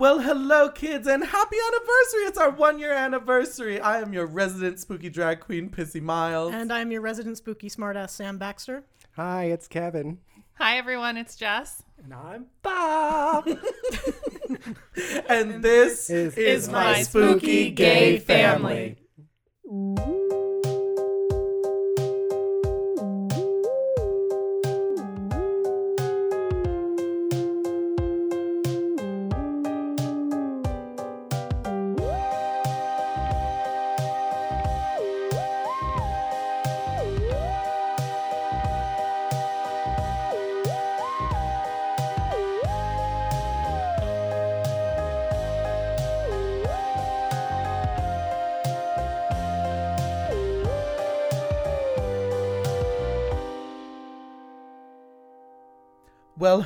Well, hello, kids, and happy anniversary! It's our one year anniversary. I am your resident spooky drag queen, Pissy Miles. And I'm your resident spooky smartass, Sam Baxter. Hi, it's Kevin. Hi, everyone. It's Jess. And I'm Bob. and this is, is my spooky gay family. Well,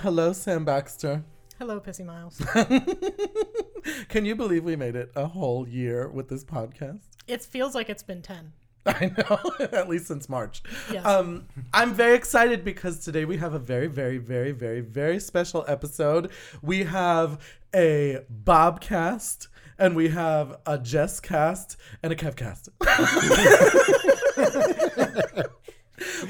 hello, Sam Baxter. Hello, Pissy Miles. Can you believe we made it a whole year with this podcast? it feels like it's been 10. I know, at least since March. Yes. Um, I'm very excited because today we have a very, very, very, very, very special episode. We have a Bobcast, and we have a Jess cast, and a Kev cast.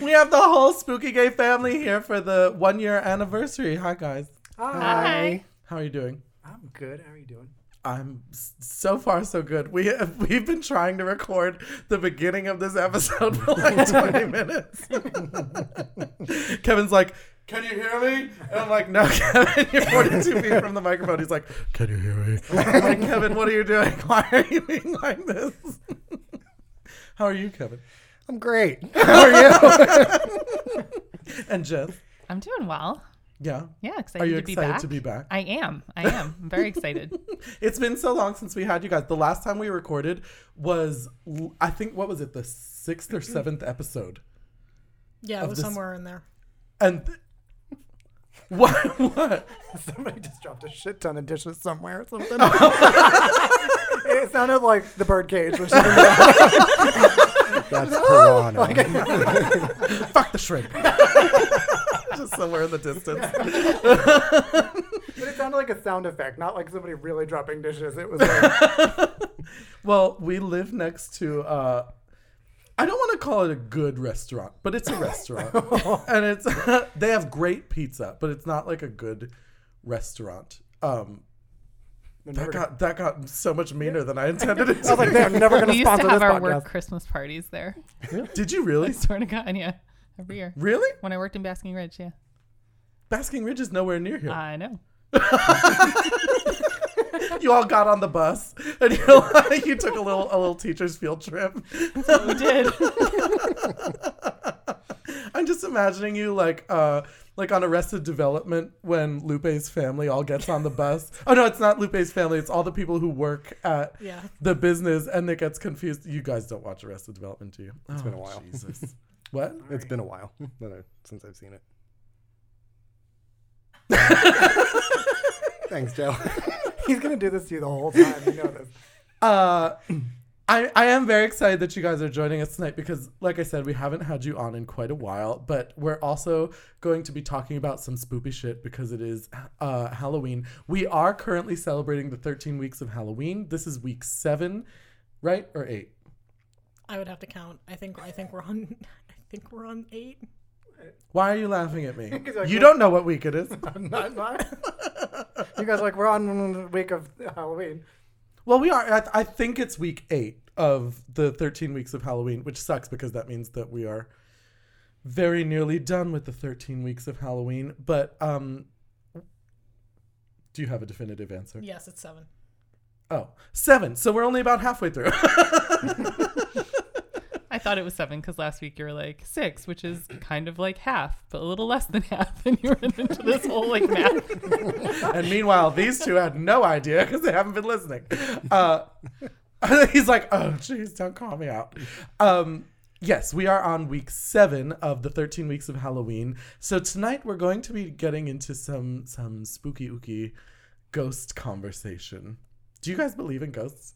We have the whole Spooky Gay family here for the one year anniversary. Hi, guys. Hi. How are you doing? I'm good. How are you doing? I'm so far so good. We have, we've been trying to record the beginning of this episode for like 20 minutes. Kevin's like, "Can you hear me?" And I'm like, "No, Kevin, you're 42 feet from the microphone." He's like, "Can you hear me?" I'm like, "Kevin, what are you doing? Why are you being like this?" How are you, Kevin? I'm great. How are you? And Jess? I'm doing well. Yeah. Yeah, excited Are you to be excited back. to be back? I am. I am. I'm very excited. It's been so long since we had you guys. The last time we recorded was, I think, what was it, the sixth or seventh episode? Yeah, it was this- somewhere in there. And th- what? What? Somebody just dropped a shit ton of dishes somewhere or something. It sounded like the birdcage or something. That's piranha. Fuck the shrimp. Just somewhere in the distance. But it sounded like a sound effect, not like somebody really dropping dishes. It was like, Well, we live next to. uh I don't want to call it a good restaurant, but it's a restaurant, and it's they have great pizza, but it's not like a good restaurant. Um, they're that never gonna- got that got so much meaner than I intended it to. I was like, they're never going to sponsor this we to used to sponsor have this our work. Christmas parties there. Did you I really? swear to God, yeah. Every year. Really? When I worked in Basking Ridge, yeah. Basking Ridge is nowhere near here. I know. you all got on the bus and you like, you took a little a little teacher's field trip. We did. I'm just imagining you like uh like on Arrested Development when Lupe's family all gets on the bus. Oh no, it's not Lupe's family. It's all the people who work at Yeah. the business and it gets confused. You guys don't watch Arrested Development, do you? It's been a while. Jesus. what? It's been a while since I've seen it. Thanks, Joe. He's going to do this to you the whole time. You know this. Uh, I, I am very excited that you guys are joining us tonight because, like I said, we haven't had you on in quite a while, but we're also going to be talking about some spoopy shit because it is uh, Halloween. We are currently celebrating the 13 weeks of Halloween. This is week seven, right? Or eight? I would have to count. I think I think we're on I think we're on 8. Why are you laughing at me? I You don't know what week it is. I'm not, not. You guys are like, we're on the week of Halloween. Well, we are. I, I think it's week eight of the 13 weeks of Halloween, which sucks because that means that we are very nearly done with the 13 weeks of Halloween. But um, do you have a definitive answer? Yes, it's 7. Oh, seven. So we're only about halfway through. Thought it was seven because last week you were like six, which is kind of like half, but a little less than half. And you were into this whole like math. and meanwhile, these two had no idea because they haven't been listening. Uh, he's like, oh, jeez, don't call me out. Um, yes, we are on week seven of the 13 weeks of Halloween. So tonight we're going to be getting into some some spooky ooky ghost conversation. Do you guys believe in ghosts?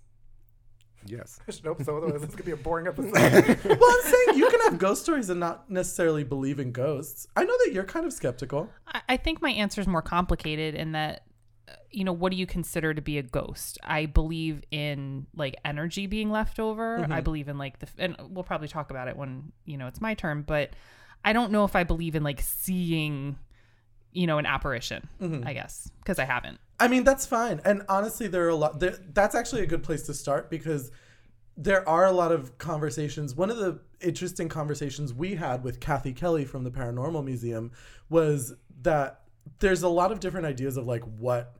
Yes. I should hope so. Otherwise, this could be a boring episode. well, I'm saying you can have ghost stories and not necessarily believe in ghosts. I know that you're kind of skeptical. I, I think my answer is more complicated in that uh, you know, what do you consider to be a ghost? I believe in like energy being left over. I believe in like the, and we'll probably talk about it when, you know, it's my turn, but I don't know if I believe in like seeing, you know, an apparition, I guess, because I haven't. I mean, that's fine. And honestly, there are a lot. There, that's actually a good place to start because there are a lot of conversations. One of the interesting conversations we had with Kathy Kelly from the Paranormal Museum was that there's a lot of different ideas of like what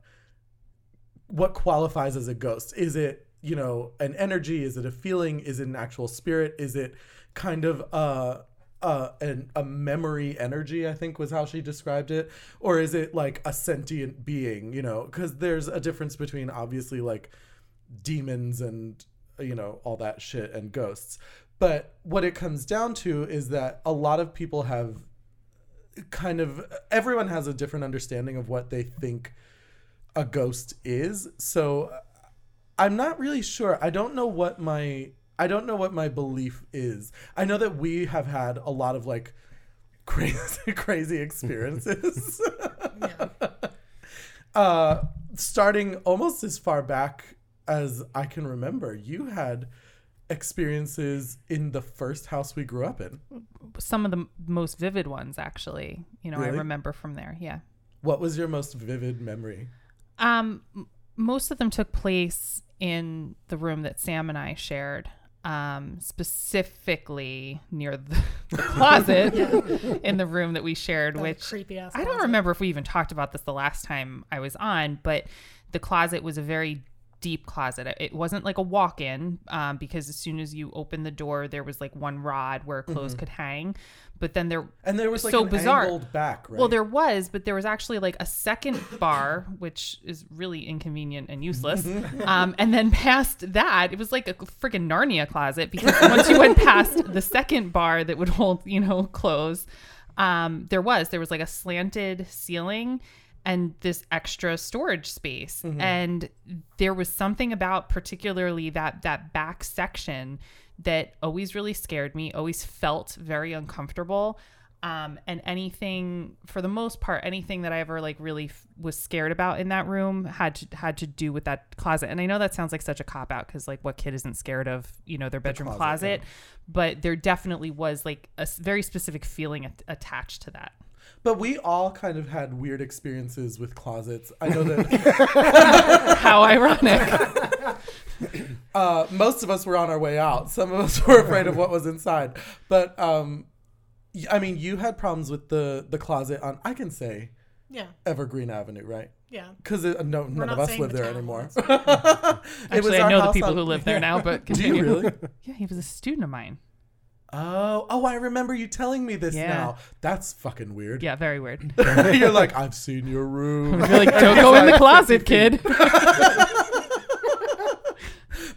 what qualifies as a ghost. Is it you know an energy? Is it a feeling? Is it an actual spirit? Is it kind of uh uh, an, a memory energy, I think was how she described it, or is it like a sentient being? You know, because there's a difference between obviously like demons and you know all that shit and ghosts. But what it comes down to is that a lot of people have kind of everyone has a different understanding of what they think a ghost is. So I'm not really sure. I don't know what my I don't know what my belief is. I know that we have had a lot of like crazy crazy experiences. uh starting almost as far back as I can remember. You had experiences in the first house we grew up in. Some of the most vivid ones, actually, you know, I remember from there. Yeah. What was your most vivid memory? Um, most of them took place in the room that Sam and I shared. Um, specifically near the, the closet in the room that we shared, That which creepy ass. I don't remember if we even talked about this the last time I was on, but the closet was a very deep closet. It- It wasn't like a walk in um, because as soon as you opened the door, there was like one rod where clothes could hang. But then there, And there was like So bizarre. back, right? well, there was, but there was actually like a second bar, which is really inconvenient and useless. Um, and then past that, it was like a freaking Narnia closet because once you went past the second bar that would hold, you know, clothes, um, there was there was like a slanted ceiling and this extra storage space, and there was something about particularly that that back section that always really scared me, always felt very uncomfortable. Um, and anything, for the most part, anything that I ever like really f- was scared about in that room had to had to do with that closet. And I know that sounds like such a cop out because like what kid isn't scared of you know their bedroom closet, closet, but there definitely was like a very specific feeling at- attached to that. But we all kind of had weird experiences with closets. I know that How ironic! uh, most of us were on our way out. Some of us were afraid of what was inside. But um, y- I mean, you had problems with the the closet on I can say Yeah, Evergreen Avenue, right? yeah. Because no, none of us live the there town, anymore. that's it was Actually, I know the people on- who live there now, but Do you really? Yeah, he was a student of mine. Oh, oh, I remember you telling me this Yeah. now. That's fucking weird. Yeah, very weird. You're like, I've seen your room. You're like, don't go in the closet, kid.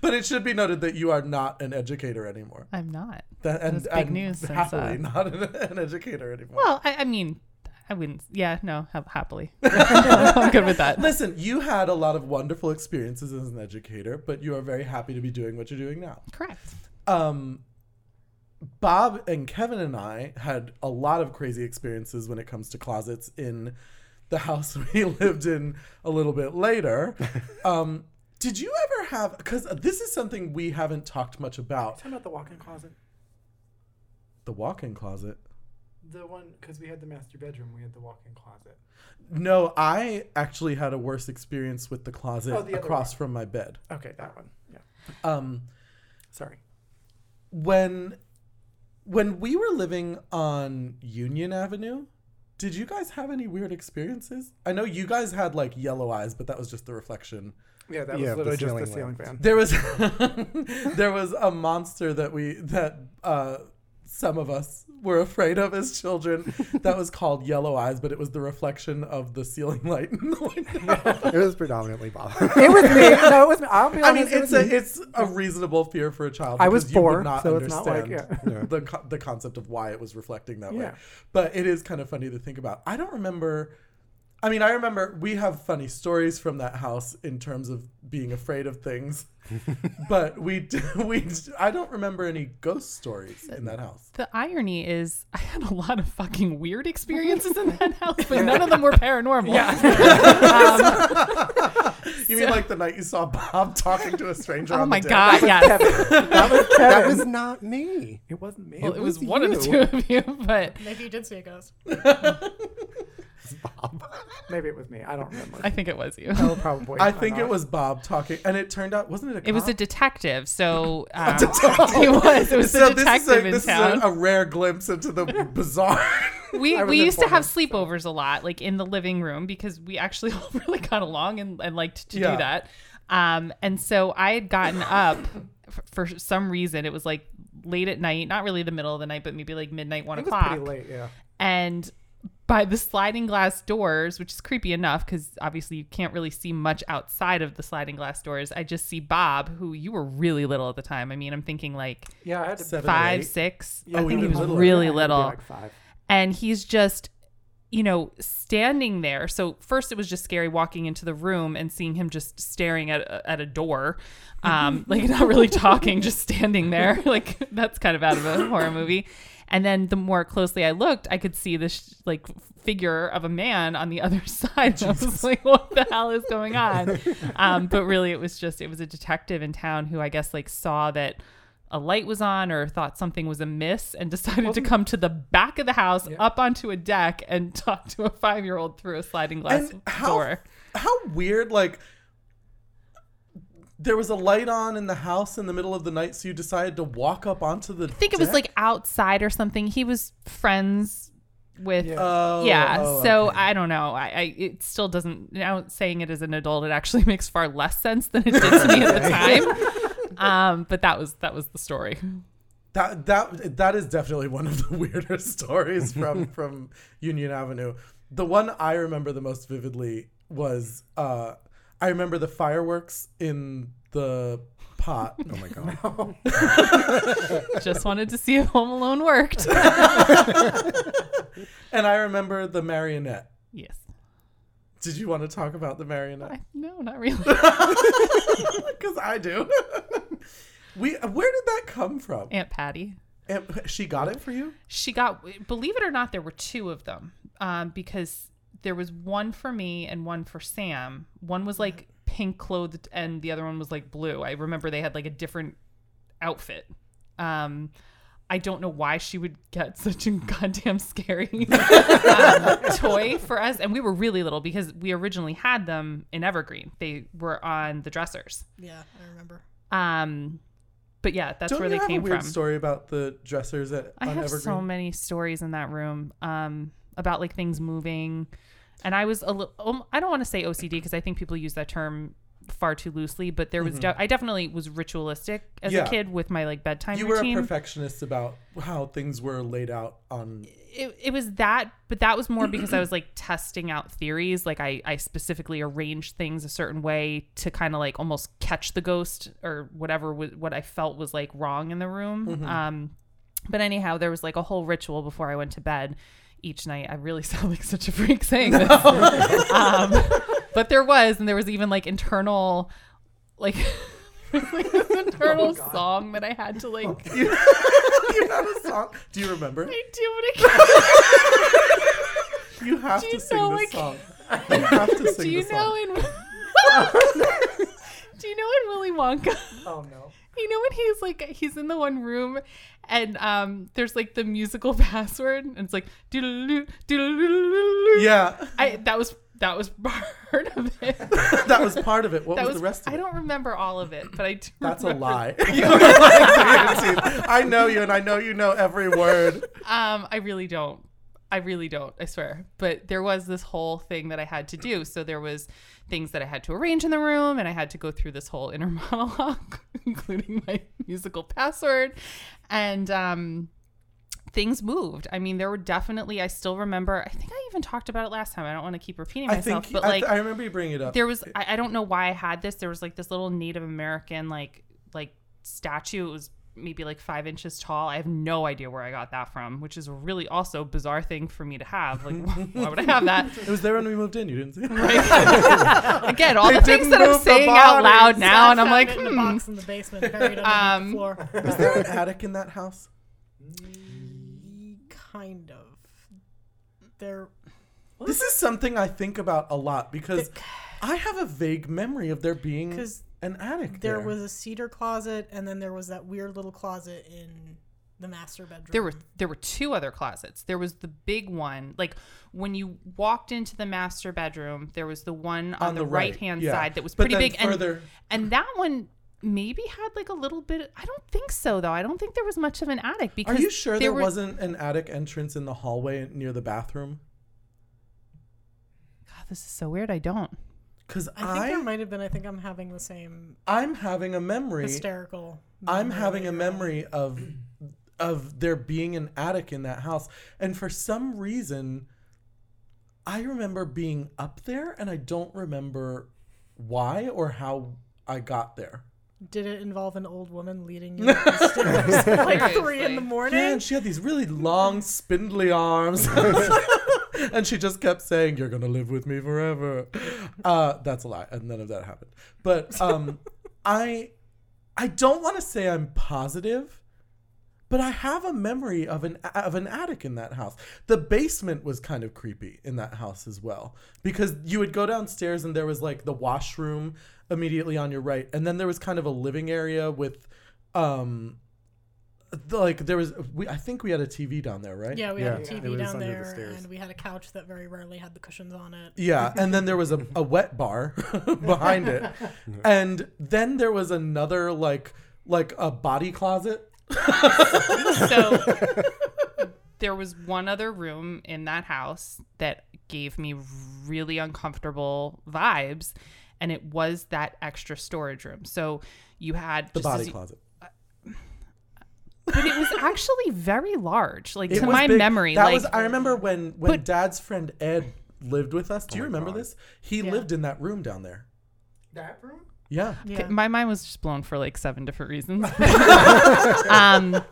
But it should be noted that you are not an educator anymore. I'm not. That, and, That's big and news since, Happily, uh, not an, an educator anymore. Well, I, I mean, I wouldn't. Yeah, no, ha- happily. I'm good with that. Listen, you had a lot of wonderful experiences as an educator, but you are very happy to be doing what you're doing now. Correct. Um, Bob and Kevin and I had a lot of crazy experiences when it comes to closets in the house we lived in a little bit later. Um, did you ever have? Because this is something we haven't talked much about. Talking about the walk-in closet. The walk-in closet. The one because we had the master bedroom, we had the walk-in closet. No, I actually had a worse experience with the closet Oh, the across from my bed. Okay, that one. Yeah. Um, Sorry. when when we were living on Union Avenue, did you guys have any weird experiences? I know you guys had like yellow eyes, but that was just the reflection. Yeah, that Yeah, was the literally just the ceiling fan. There was there was a monster that we that uh some of us were afraid of as children that was called yellow eyes, but it was the reflection of the ceiling light in the window. It was predominantly Bob. It was me. No, it was me. I'll be I mean, honest. it it's a me. it's a reasonable fear for a child. I was because you would four, not so it's not like- understand yeah. Yeah. the the concept of why it was reflecting that way. But it is kind of funny to think about. I don't remember. I mean, I remember we have funny stories from that house in terms of being afraid of things, but we d- we d- I don't remember any ghost stories in that house. The irony is, I had a lot of fucking weird experiences in that house, but none of them were paranormal. Um, You mean like the night you saw Bob talking to a stranger? oh on my the god, yes. That was Kevin. That was not me. it wasn't me. Well, it was was one of the two of you, but Maybe you did see a ghost. Maybe it was me. I don't remember. I think it was you. oh, probably. I I'm think it was Bob talking, and it turned out wasn't it a It was a detective, so um, it was. It was so a this is detective a, in town. is a, a rare glimpse into the bizarre. we we used to have informed, sleepovers a lot, like in the living room, because we actually all really got along and, and liked to Yeah. do that. Um, and so I had gotten up f- for some reason. It was like late at night, not really the middle of the night, but maybe like midnight, one It was o'clock. pretty late. Yeah. and by the sliding glass doors, which is creepy enough because obviously you can't really see much outside of the sliding glass doors. I just see Bob, who you were really little at the time. I mean, I'm thinking like Yeah, I had to. Seven. five, six. Yeah, I think he was littler. really I had to be little. Like five. and he's just you know standing there so first it was just scary walking into the room and seeing him just staring at a, at a door um like not really talking just standing there like that's kind of out of a horror movie and then the more closely i looked i could see this like figure of a man on the other side. And i was like what the hell is going on? Um but really it was just it was a detective in town who i guess like saw that a light was on or thought something was amiss and decided to come to the back of the house up onto a deck and talk to a five year old through a sliding glass and how door. how weird like there was a light on in the house in the middle of the night so you decided to walk up onto the I think it was like outside or something. He was friends with Yeah. oh, yeah oh, so okay. i don't know I, I it still doesn't now saying it as an adult it actually makes far less sense than it did to me at the time um but that was that was the story that that that is definitely one of the weirder stories from from Union Avenue. The one I remember the most vividly was uh I remember the fireworks in the pot. Oh my god. just wanted to see if home alone worked and I remember the marionette. yes Did you want to talk about the marionette? I, no not really Because I do. we where did that come from? aunt patty And she got it for you? she got believe it or not there were two of them um, because there was one for me and one for sam. One was like pink clothed and the other one was like blue. I remember they had like a different outfit. Um, i don't know why she would get such a goddamn scary um, toy for us. And we were really little because we originally had them in evergreen. They were on the dressers. Yeah, I remember. um, but yeah that's Don't where you they have came a weird from. story about the dressers at I on have Evergreen? so many stories in that room. Um, about like things moving, and I was a little. Um, I don't want to say OCD because I think people use that term far too loosely, but there was. De- I definitely was ritualistic as Mm-hmm. Yeah. a kid with my like bedtime you were routine. a perfectionist about how things were laid out on it, it was that, but that was more because I was like testing out theories. Like I, I specifically arranged things a certain way to kind of like almost catch the ghost or whatever was what I felt was like wrong in the room. Um, but anyhow, there was like a whole ritual before I went to bed each night. I really sound like such a freak saying this. um, but there was, and there was even like internal, like, like this internal song that I had to like you had a song. Do you remember? I do it again. You have Do to you sing know, the like- song. You have to sing Do you know song. in Do you know in Willy Wonka? Oh no. You know when he's like he's in the one room and um there's like the musical password and it's like Yeah, I that was that was part of it. that was part of it. What was, was the rest of I it? I don't remember all of it, but I do That's a lie. You were lying to your teeth. I know you, and I know you know every word. Um, I really don't. I really don't. I swear. But there was this whole thing that I had to do. So there was things that I had to arrange in the room, and I had to go through this whole inner monologue, including my musical password, and um, things moved. I mean, there were definitely. I still remember. I think I even talked about it last time. I don't want to keep repeating myself, think but I, like I remember you bringing it up. there was. I, I don't know why I had this. There was like this little Native American like like statue. It was maybe like five inches tall. I have no idea where I got that from, which is a really also bizarre thing for me to have. Like, why would I have that? It was there when we moved in. You didn't see it. Right? Again, all They the things that I'm saying out loud now, and I'm like, it in a hmm. box in the basement, buried Um, the floor. Is there an attic in that house? Kind of. There. This is something I think about a lot because I have a vague memory of there being 'Cause an attic There there. was a cedar closet, and then there was that weird little closet in the master bedroom. there were there were two other closets. There was the big one, like when you walked into the master bedroom, there was the one on, On the, the right, right hand yeah. side that was But pretty big, further- and and that one maybe had like a little bit. I don't think so though. I don't think there was much of an attic because Are you sure there were, wasn't an attic entrance in the hallway near the bathroom? God, this is so weird. I don't. Because I think I, there might have been. I think I'm having the same I'm having a memory. hysterical. I'm having a memory of of there being an attic in that house, and for some reason, I remember being up there, and I don't remember why or how I got there. Did it involve an old woman leading you up the stairs like three in the morning? Yeah, and she had these really long, spindly arms. and she just kept saying, You're going to live with me forever. Uh, that's a lie. And none of that happened. But um, I, I don't want to say I'm positive, but I have a memory of an, of an attic in that house. The basement was kind of creepy in that house as well. Because you would go downstairs and there was like the washroom immediately on your right. And then there was kind of a living area with. Um, like there was we I think we had a TV down there, right? Yeah, we Yeah, had a it TV was down under the there, stairs. and we had a couch that very rarely had the cushions on it. Yeah, and then there was a, a wet bar behind it. And then there was another like like a body closet. So there was one other room in that house that gave me really uncomfortable vibes, and it was that extra storage room. So you had The just body as you- closet. But it was actually very large. Like It to my big. memory, That like was I remember when when But- dad's friend Ed lived with us. Do Oh you my remember God. this? He Yeah. lived in that room down there. That room? Yeah. Yeah. my mind was just blown for like seven different reasons. um,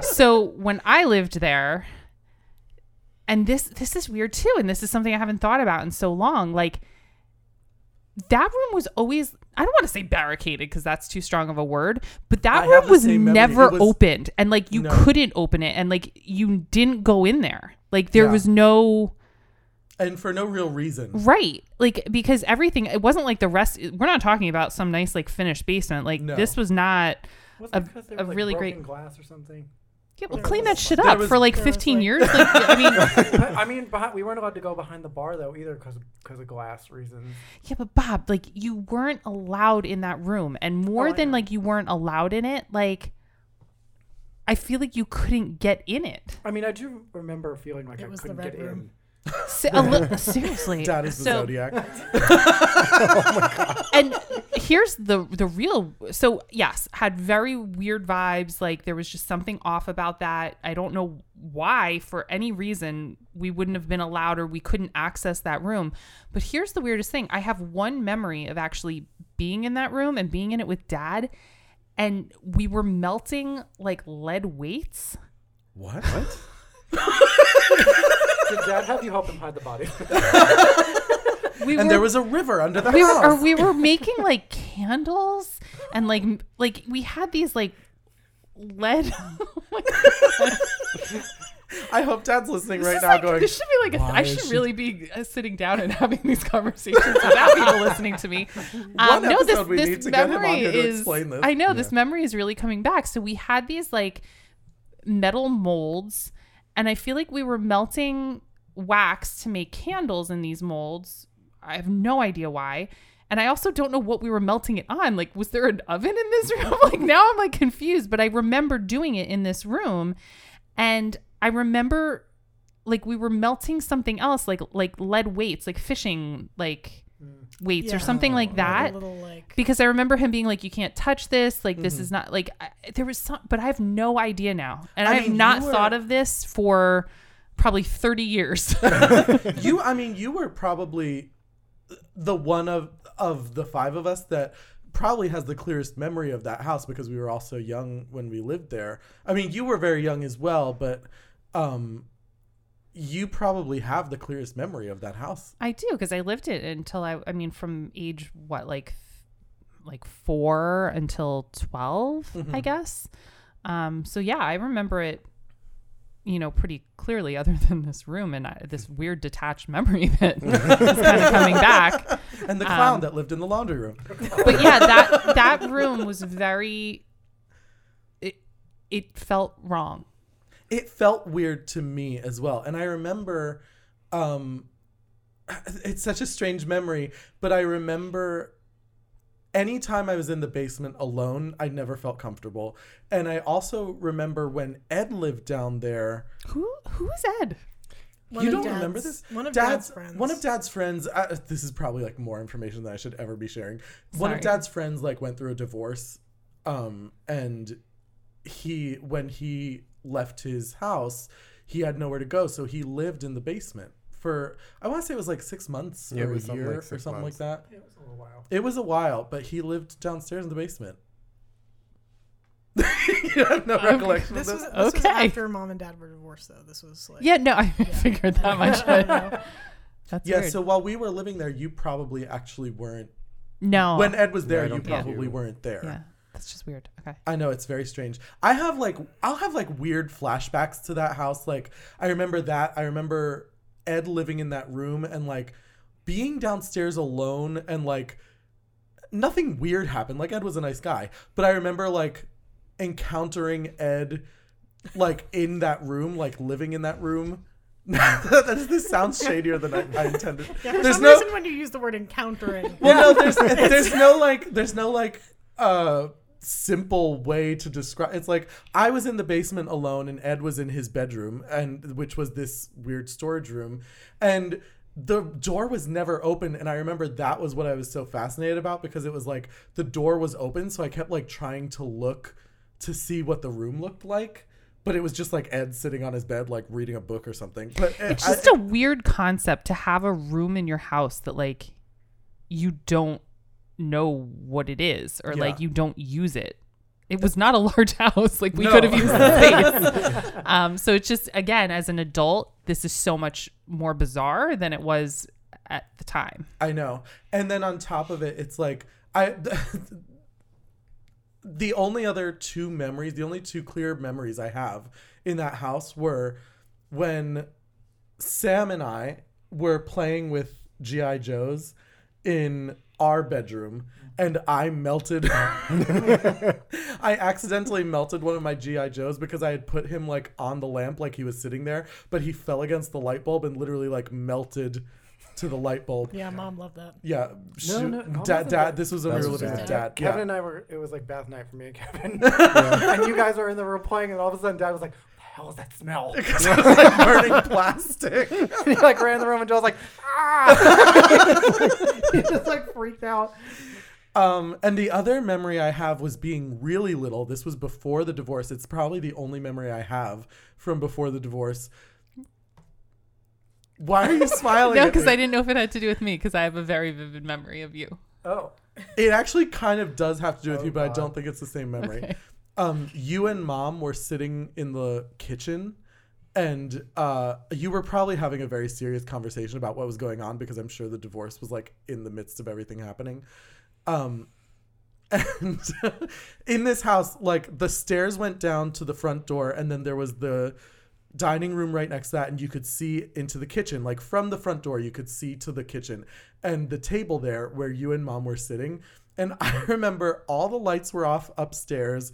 so when I lived there, and this this is weird too, and this is something I haven't thought about in so long. Like that room was always I don't want to say barricaded because that's too strong of a word, but that I room was never was- opened, and like you No. couldn't open it, and like you didn't go in there. Like there Yeah. was no And for no real reason. Right. Like because everything it wasn't like the rest we're not talking about some nice like finished basement. Like No. this was not Was A- because there a was like really broken great- glass or something? Yeah, well, There clean that shit there up was- for like there was, 15 like- years. Like, I mean, But, I mean, behind, we weren't allowed to go behind the bar though either because of glass reasons. yeah, but Bob, like you weren't allowed in that room, and more Oh, I than know. like you weren't allowed in it, like I feel like you couldn't get in it. I mean, I do remember feeling like It I was the couldn't red get room. in. Se- a li- seriously, Dad is the So- zodiac. Oh and here's the the real so yes had very weird vibes. Like there was just something off about that. I don't know why for any reason we wouldn't have been allowed or we couldn't access that room. But here's the weirdest thing. I have one memory of actually being in that room and being in it with dad and we were melting like lead weights. What? What? Did Dad have you help him hide the body? we And were there was a river under the we were, house. or we were making like candles and like like we had these like lead I hope Dad's listening right This is now like- going, this should be like a, "Why I should she- really be uh, sitting down and having these conversations without people listening to me. Um, One no, this we this need to get him on memory to is. this. I know this memory is really coming back. So we had these like metal molds, and I feel like we were melting wax to make candles in these molds. I have no idea why. And I also don't know what we were melting it on. Like, was there an oven in this room? like, now I'm like confused, but I remember doing it in this room. And I remember like we were melting something else, like like lead weights, like fishing like weights or something like Like that. little like Because I remember him being like, "You can't touch this. Like, this Mm-hmm. is not like." I, there was some, but I have no idea now, and I I, have mean, not were- thought of this for probably thirty years. you i mean you were probably the one of of the five of us that probably has the clearest memory of that house because we were all so young when we lived there. I mean, you were very young as well, but um, you probably have the clearest memory of that house. I do because I lived it until I. I mean, from age what, like, like four until 12 Mm-hmm. I guess. Um. So yeah, I remember it. You know, pretty clearly, other than this room and I, this weird detached memory that is kind of coming back. And the clown Um, that lived in the laundry room. But yeah, that that room was very. It it felt wrong. It felt weird to me as well. And i remember um it's such a strange memory but i remember anytime i was in the basement alone i never felt comfortable. And i also remember when ed lived down there. Who who's Ed? One you of don't remember Dad's- this? One of dad's, Dad's, friends. one of dad's friends uh, this is probably like more information than i should ever be sharing. One of dad's friends like went through a divorce um and he when he left his house he had nowhere to go so he lived in the basement for i want to say it was like six months Yeah, or a was something year like or something months. like that It was a little while. it was a while but he lived downstairs in the basement you have no recollection This of was this this was after mom and dad were divorced, though. This was like Yeah, no, I figured that much. I don't know. That's yeah weird. so while we were living there you probably actually weren't no, when ed was there I you probably you- weren't there yeah, that's just weird. Okay. I know it's very strange. I have like I'll have like weird flashbacks to that house. Like I remember that. I remember Ed living in that room and like being downstairs alone and like nothing weird happened. Like Ed was a nice guy, but I remember like encountering Ed like in that room, like living in that room. this sounds shadier than I, I intended. Yeah, for There's some no reason, when you use the word encountering, well, no, there's there's no like there's no like uh simple way to describe. It's like I was in the basement alone, and Ed was in his bedroom, and which was this weird storage room, and the door was never open. And i remember that was what i was so fascinated about because it was like the door was open. So i kept like trying to look to see what the room looked like but it was just like ed sitting on his bed like reading a book or something. But It's I- just a weird concept to have a room in your house that like you don't know what it is or like you don't use it. It was not a large house. Like we No. could have used the space. um, so it's just again, as an adult, this is so much more bizarre than it was at the time. I know. And then on top of it, it's like I the only other two memories, the only two clear memories I have in that house were when Sam and I were playing with GI Joes in our bedroom and I melted I accidentally melted one of my GI Joes because I had put him like on the lamp like he was sitting there, but he fell against the light bulb and literally like melted to the light bulb. yeah, mom loved that. Yeah, No, shoot. no, it dad, dad. This was when we were living with dad. Kevin Yeah. and I were. It was like bath night for me and Kevin, and you guys were in the room playing, and all of a sudden, Dad was like, "What the hell is that smell?" Because it was like burning plastic. and he like ran in the room, and Joe was like, "Ah!" he just like freaked out. Um, and the other memory I have was being really little. This was before the divorce. It's probably the only memory I have from before the divorce. Why are you smiling? No, because? I didn't know if it had to do with me because I have a very vivid memory of you. Oh, It actually kind of does have to do with Oh, you, but I don't think it's the same memory. Okay. Um, you and mom were sitting in the kitchen, and uh, you were probably having a very serious conversation about what was going on because I'm sure the divorce was like in the midst of everything happening. Um, and in this house, like the stairs went down to the front door, and then there was the dining room right next to that, and you could see into the kitchen. Like from the front door, you could see to the kitchen and the table there where you and mom were sitting. And I remember all the lights were off upstairs.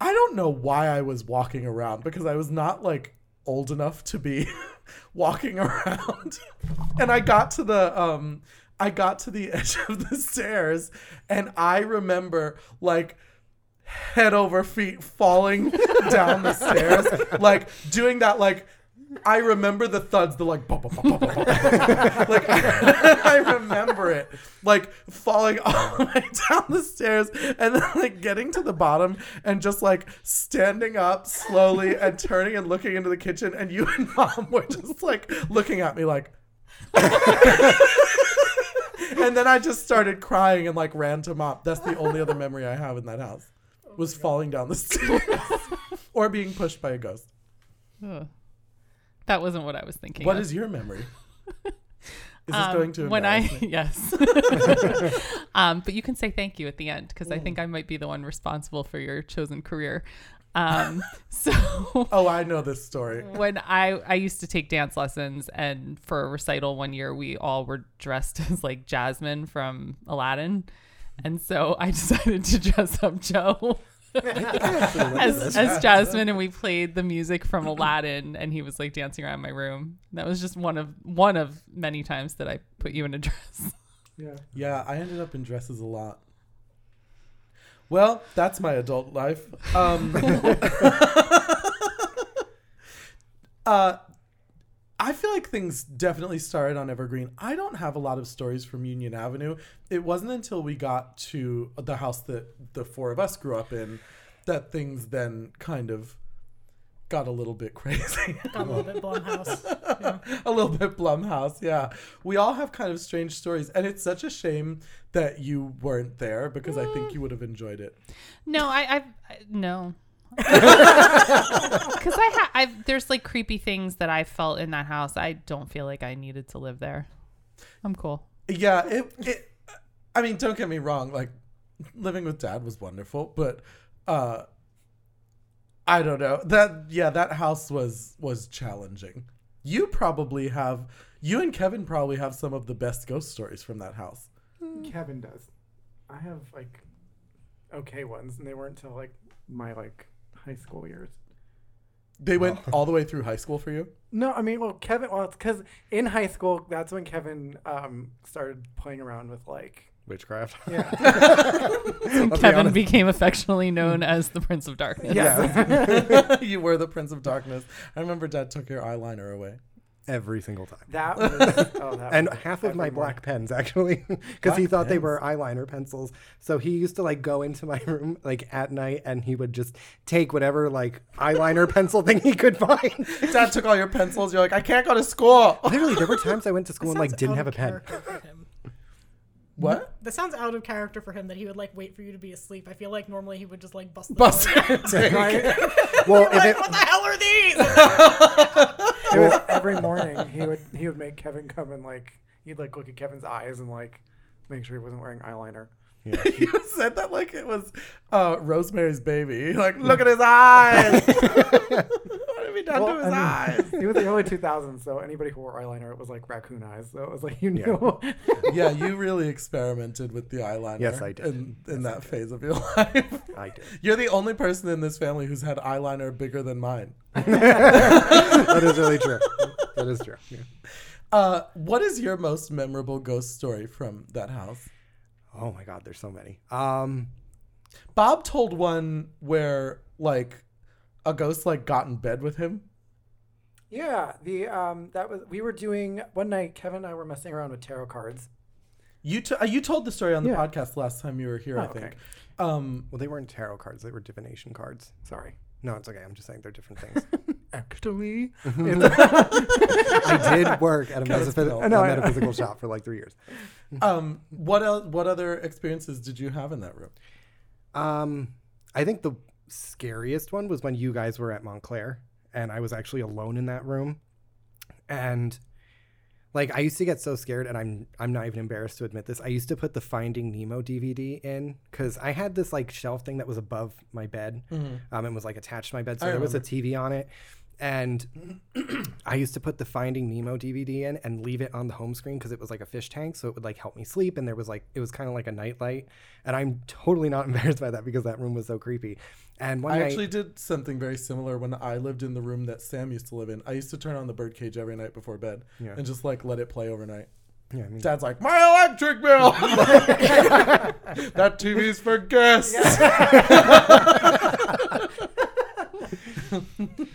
I don't know why I was walking around because I was not like old enough to be walking around. and I got to the um I got to the edge of the stairs and I remember like head over feet falling down the stairs like doing that like I remember the thuds, the like, bop, bop, bop, bop, bop, bop. like I remember it, like falling all the way down the stairs, and then like getting to the bottom and just like standing up slowly and turning and looking into the kitchen, and you and mom were just like looking at me like. and then I just started crying and like ran to mom. That's the only other memory I have in that house. Was oh falling down the stairs or being pushed by a ghost. Ugh. That wasn't what I was thinking. What of. is your memory? Is this Um, going to when I me? yes, um, but you can say thank you at the end because I Mm. think I might be the one responsible for your chosen career. Um, so Oh, I know this story. when I I used to take dance lessons, and for a recital one year, we all were dressed as like Jasmine from Aladdin, and so I decided to dress up Joe. As, as Jasmine and we played the music from Aladdin and he was like dancing around my room. That was just one of one of many times that I put you in a dress. Yeah. Yeah, I ended up in dresses a lot. Well, that's my adult life. Um, uh, I feel like things definitely started on Evergreen. I don't have a lot of stories from Union Avenue. It wasn't until we got to the house that the four of us grew up in that things then kind of got a little bit crazy. Got a little bit Blumhouse. Yeah. a little bit Blumhouse, yeah. We all have kind of strange stories, and it's such a shame that you weren't there because I think mm. you would have enjoyed it. No, I, I've I, no. Because I have, I've there's like creepy things that I felt in that house. I don't feel like I needed to live there. I'm cool. Yeah, it. it I mean, don't get me wrong. Like living with dad was wonderful, but uh, I don't know that. Yeah, that house was was challenging. You probably have. You and Kevin probably have some of the best ghost stories from that house. Kevin does. I have like okay ones, and they weren't until like my like high school years. They went all the way through high school for you. No, I mean, well, Kevin. Well, it's because in high school, that's when Kevin um started playing around with like Witchcraft. yeah, I'll be Kevin became affectionately known as the Prince of Darkness. yeah. you were the Prince of Darkness. I remember Dad took your eyeliner away. Every single time. that was oh, that And was half of my black pens actually, because he Black thought they were eyeliner pencils. So he used to like go into my room like at night, and he would just take whatever like eyeliner pencil thing he could find. Dad took all your pencils. You're like, I can't go to school. Literally, there were times I went to school and like didn't have a pen. character for him. What? That sounds out of character for him that he would like wait for you to be asleep. I feel like normally he would just like bust the Bust door. it. Well, if like, it, what the hell are these? It was every morning he would he would make Kevin come and like he'd like look at Kevin's eyes and like make sure he wasn't wearing eyeliner. you said that like it was uh, Rosemary's Baby. Like, look at his eyes. What have you done Well, to his I mean, eyes? It was the early 2000s, so anybody who wore eyeliner, it was like raccoon eyes. So it was like you knew. yeah, you really experimented with the eyeliner. Yes, I did. In, in that phase of your life. I did. You're the only person in this family who's had eyeliner bigger than mine. that is really true. That is true. Yeah. Uh, what is your most memorable ghost story from that house? Oh my God, there's so many. Um, Bob told one where like a ghost like got in bed with him. yeah, the um that was we were doing one night. Kevin and I were messing around with tarot cards. You t- uh, you told the story on the Yeah. podcast last time you were here, I Oh, think. okay. Um, well, they weren't tarot cards; they were divination cards. Sorry. No, it's okay. I'm just saying they're different things. Actually, I did work at a, Kevin's metaphy- a metaphysical shop for like three years. um, what else? What other experiences did you have in that room? Um, I think the scariest one was when you guys were at Montclair, and I was actually alone in that room, and like I used to get so scared, and I'm I'm not even embarrassed to admit this. I used to put the Finding Nemo DVD in because I had this like shelf thing that was above my bed, um, and was like attached to my bed, so I there was a TV on it. And I used to put the Finding Nemo DVD in and leave it on the home screen because it was like a fish tank, so it would like help me sleep. And there was like it was kind of like a nightlight, and I'm totally not embarrassed by that because that room was so creepy. And one I night, actually did something very similar when I lived in the room that Sam used to live in. I used to turn on the birdcage every night before bed Yeah. and just like let it play overnight. yeah, I mean, Dad's like, my electric bill. that TV's for guests.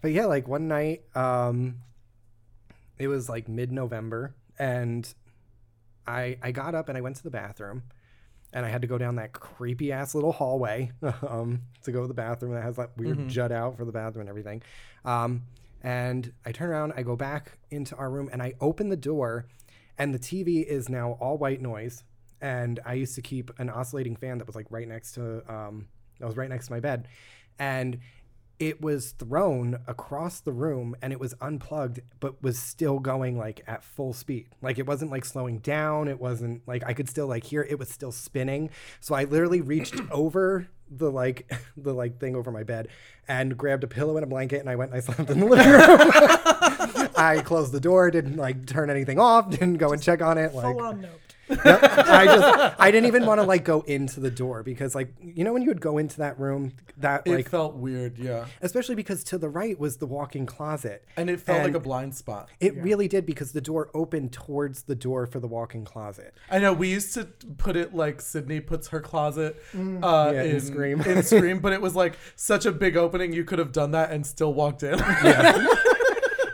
But yeah, like one night, um, it was like mid November, and I I got up and I went to the bathroom, and I had to go down that creepy ass little hallway um, to go to the bathroom that has that weird jut out for the bathroom and everything. Um, and I turn around, I go back into our room, and I open the door, and the TV is now all white noise. And I used to keep an oscillating fan that was like right next to um, that was right next to my bed, and it was thrown across the room and it was unplugged but was still going like at full speed. Like it wasn't like slowing down. It wasn't like i could still like hear it was still spinning. So i literally reached over the like the like thing over my bed and grabbed a pillow and a blanket and i went and i slept in the living room. I closed the door didn't like turn anything off didn't go and check on it like Full on nope. Yep. I just I didn't even want to like go into the door because like you know when you would go into that room that It felt weird, yeah. especially because to the right was the walk-in closet. And it felt like a blind spot. It really did because the door opened towards the door for the walk-in closet. I know we used to put it like Sydney puts her closet uh, Mm. Yeah, in in, Scream. in Scream, but it was like such a big opening. You could have done that and still walked in.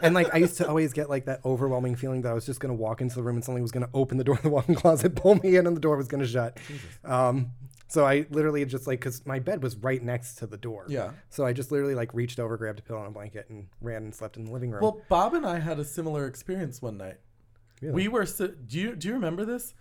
And like I used to always get like that overwhelming feeling that I was just gonna walk into the room and something was gonna open the door of the walk-in closet, pull me in, and the door was gonna shut. Um, so I literally just like because my bed was right next to the door. Yeah. So I just literally like reached over, grabbed a pillow and a blanket, and ran and slept in the living room. well, Bob and I had a similar experience one night. We were si- do you do you remember this?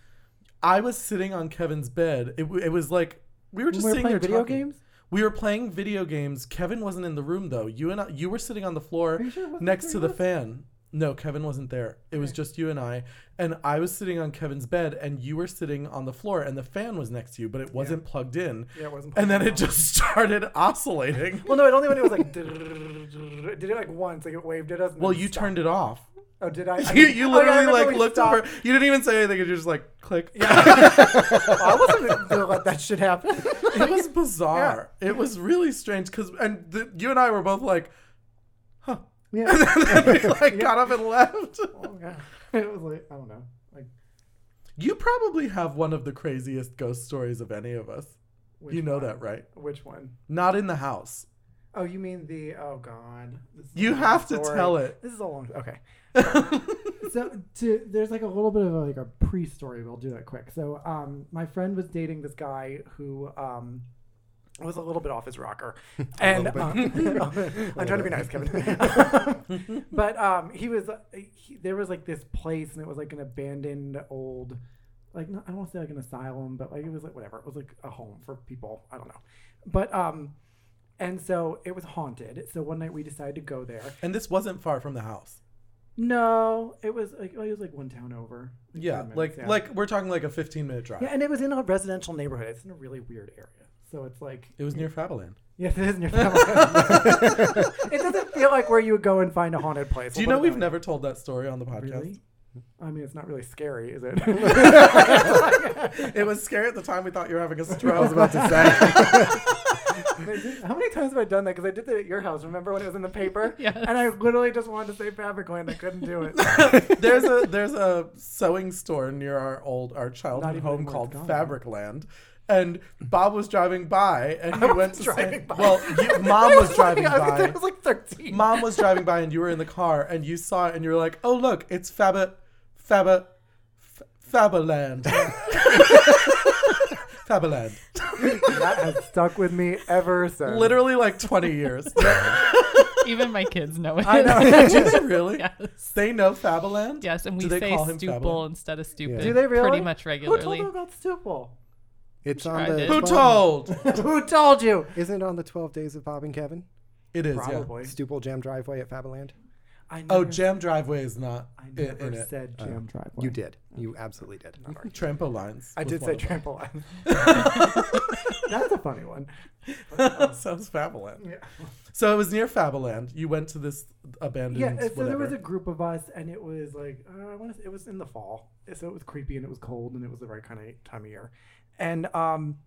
I was sitting on Kevin's bed. It, w- it was like we were just we were sitting playing there video talking. games? We were playing video games. Kevin wasn't in the room though. You and I, you were sitting on the floor sure next to the us? fan. No, Kevin wasn't there. It was just you and I. And I was sitting on Kevin's bed, and you were sitting on the floor, and the fan was next to you, but it wasn't plugged in. Yeah, it wasn't And then it just started oscillating. Well, no, it only when it was like. did it like once, like it waved at us. Well, you stopped. turned it off. Oh, did I? I You, you oh, yeah, literally like looked over. You didn't even say anything. You just like click. Yeah. I wasn't gonna let that shit happen. it was bizarre. It was really strange because and the, you and I were both like, huh. yeah. and then we like got up and left. Oh, God. It was like I don't know. Like You probably have one of the craziest ghost stories of any of us. you know one? that, right? Which one? Not in the house. Oh, you mean the? Oh God. This is a You have to story. tell it. This is a long. Okay. so to there's like a little bit of a, like a pre-story. We'll do that quick. So um, my friend was dating this guy who um was a little bit off his rocker, and um, I'm trying to be nice, Kevin. but um, he was he, there was like this place, and it was like an abandoned old, like not, I don't want to say like an asylum, but like it was like whatever. It was like a home for people. I don't know, but um, and so it was haunted. So one night we decided to go there. And this wasn't far from the house. No, it was like it was like one town over. like Yeah, minutes, like yeah. like we're talking like a 15 minute drive. yeah, and it was in a residential neighborhood. It's in a really weird area. So it's like It was near Fabaland. Yes, it is your family. it doesn't feel like where you would go and find a haunted place. Do you We'll know we've never told that story on the podcast? Really? I mean, it's not really scary, is it? It was scary at the time. We thought you were having a stroke. I was about to say. How many times have I done that? Because I did that at your house. Remember when it was in the paper? Yes. And I literally just wanted to say Fabricland. I couldn't do it. there's a there's a sewing store near our old our childhood home called it's gone. Fabricland. And Bob was driving by, and he I went to driving say, by. "Well, you, mom It was driving like, I was, I by. was like 13. Mom was driving by, and you were in the car, and you saw it, and you were like, "Oh, look, it's Faba, Faba, F- Fabaland, Fabaland." that has stuck with me ever since. Literally like 20 years. Even my kids know it. I know. Do they really? yes. They know Fabaland. Yes, and we Do they say call him stupid Fabaland? instead of stupid. Do they really? Pretty much Who regularly. told you about Stupel? It's on I the. did. Who told? Who told you? Isn't it on the 12 Days of Bob and Kevin? It is. Probably. Stupel Jam Driveway at Faberland? I Yeah. Oh, Jam Driveway is not I in, never in it. said jam driveway. You did. You absolutely did. Trampolines. I did say of them. trampoline. That's a funny one. Sounds Fabaland. Yeah. So it was near Fabaland. You went to this abandoned. Yeah, so whatever. there was a group of us, and it was like uh, I want to. It was in the fall, so it was creepy and it was cold, and it was the right kind of time of year. And um,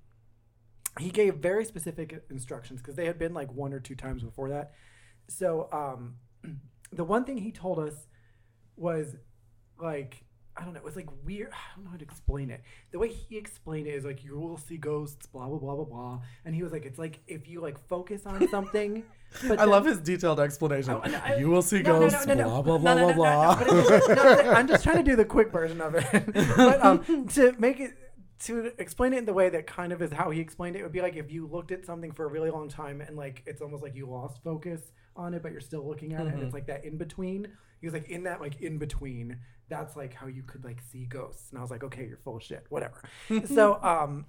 he gave very specific instructions because they had been like one or two times before that. So um, the one thing he told us was like I don't know, it was like weird. I don't know how to explain it. The way he explained it is like you will see ghosts, blah blah blah blah blah. And he was like, it's like if you like focus on something. But I then- love his detailed explanation. Oh, no, I- you will see no, ghosts. no. Blah blah blah blah blah. but it- no, I'm just trying to do the quick version of it. but um, to make it to explain it in the way that kind of is how he explained it, it would be like if you looked at something for a really long time and like it's almost like you lost focus on it, but you're still looking at it, and Mm-hmm. it's like that in between. He was like in that like in between that's like how you could like see ghosts. And I was like, okay, you're full of shit, whatever. so um,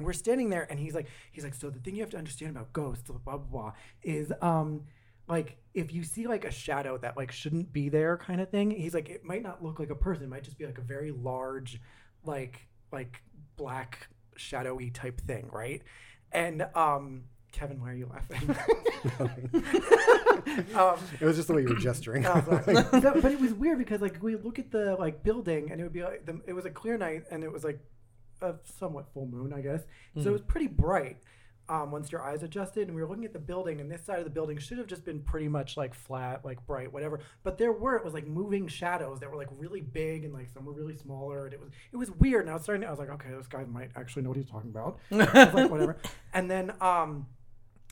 we're standing there, and he's like, he's like, so the thing you have to understand about ghosts, blah blah blah, is um, like if you see like a shadow that like shouldn't be there, kind of thing. He's like, it might not look like a person, it might just be like a very large, like like black shadowy type thing, right? And um, Kevin, why are you laughing? um, It was just the way you were gesturing. Oh, sorry. So- but it was weird because like we look at the like building and it would be like the, it was a clear night and it was like a somewhat full moon, I guess. So it was pretty bright. Um, once your eyes adjusted, and we were looking at the building, and this side of the building should have just been pretty much like flat, like bright, whatever. But there were it was like moving shadows that were like really big, and like some were really smaller, and it was it was weird. And I was starting, to, I was like, okay, this guy might actually know what he's talking about. I was like, whatever. And then um,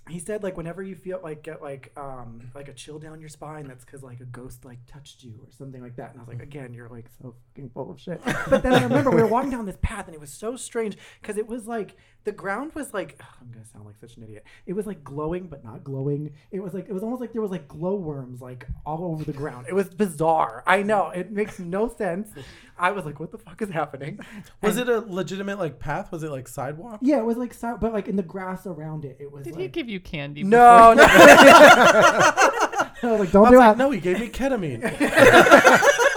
he said like whenever you feel like get like um like a chill down your spine that's because like a ghost like touched you or something like that. And i was like again you're like so fucking full of shit. But then i remember we were walking down this path and it was so strange because it was like the ground was like i'm gonna sound like such an idiot it was like glowing but not glowing it was like it was almost like there was like glowworms like all over the ground it was bizarre i know it makes no sense i was like what the fuck is happening Was it a legitimate like path? Was it like sidewalk? Yeah, it was like, si- but like in the grass around it, it was Did he give you candy? no no I was like, don't I do was that. no, he gave me ketamine.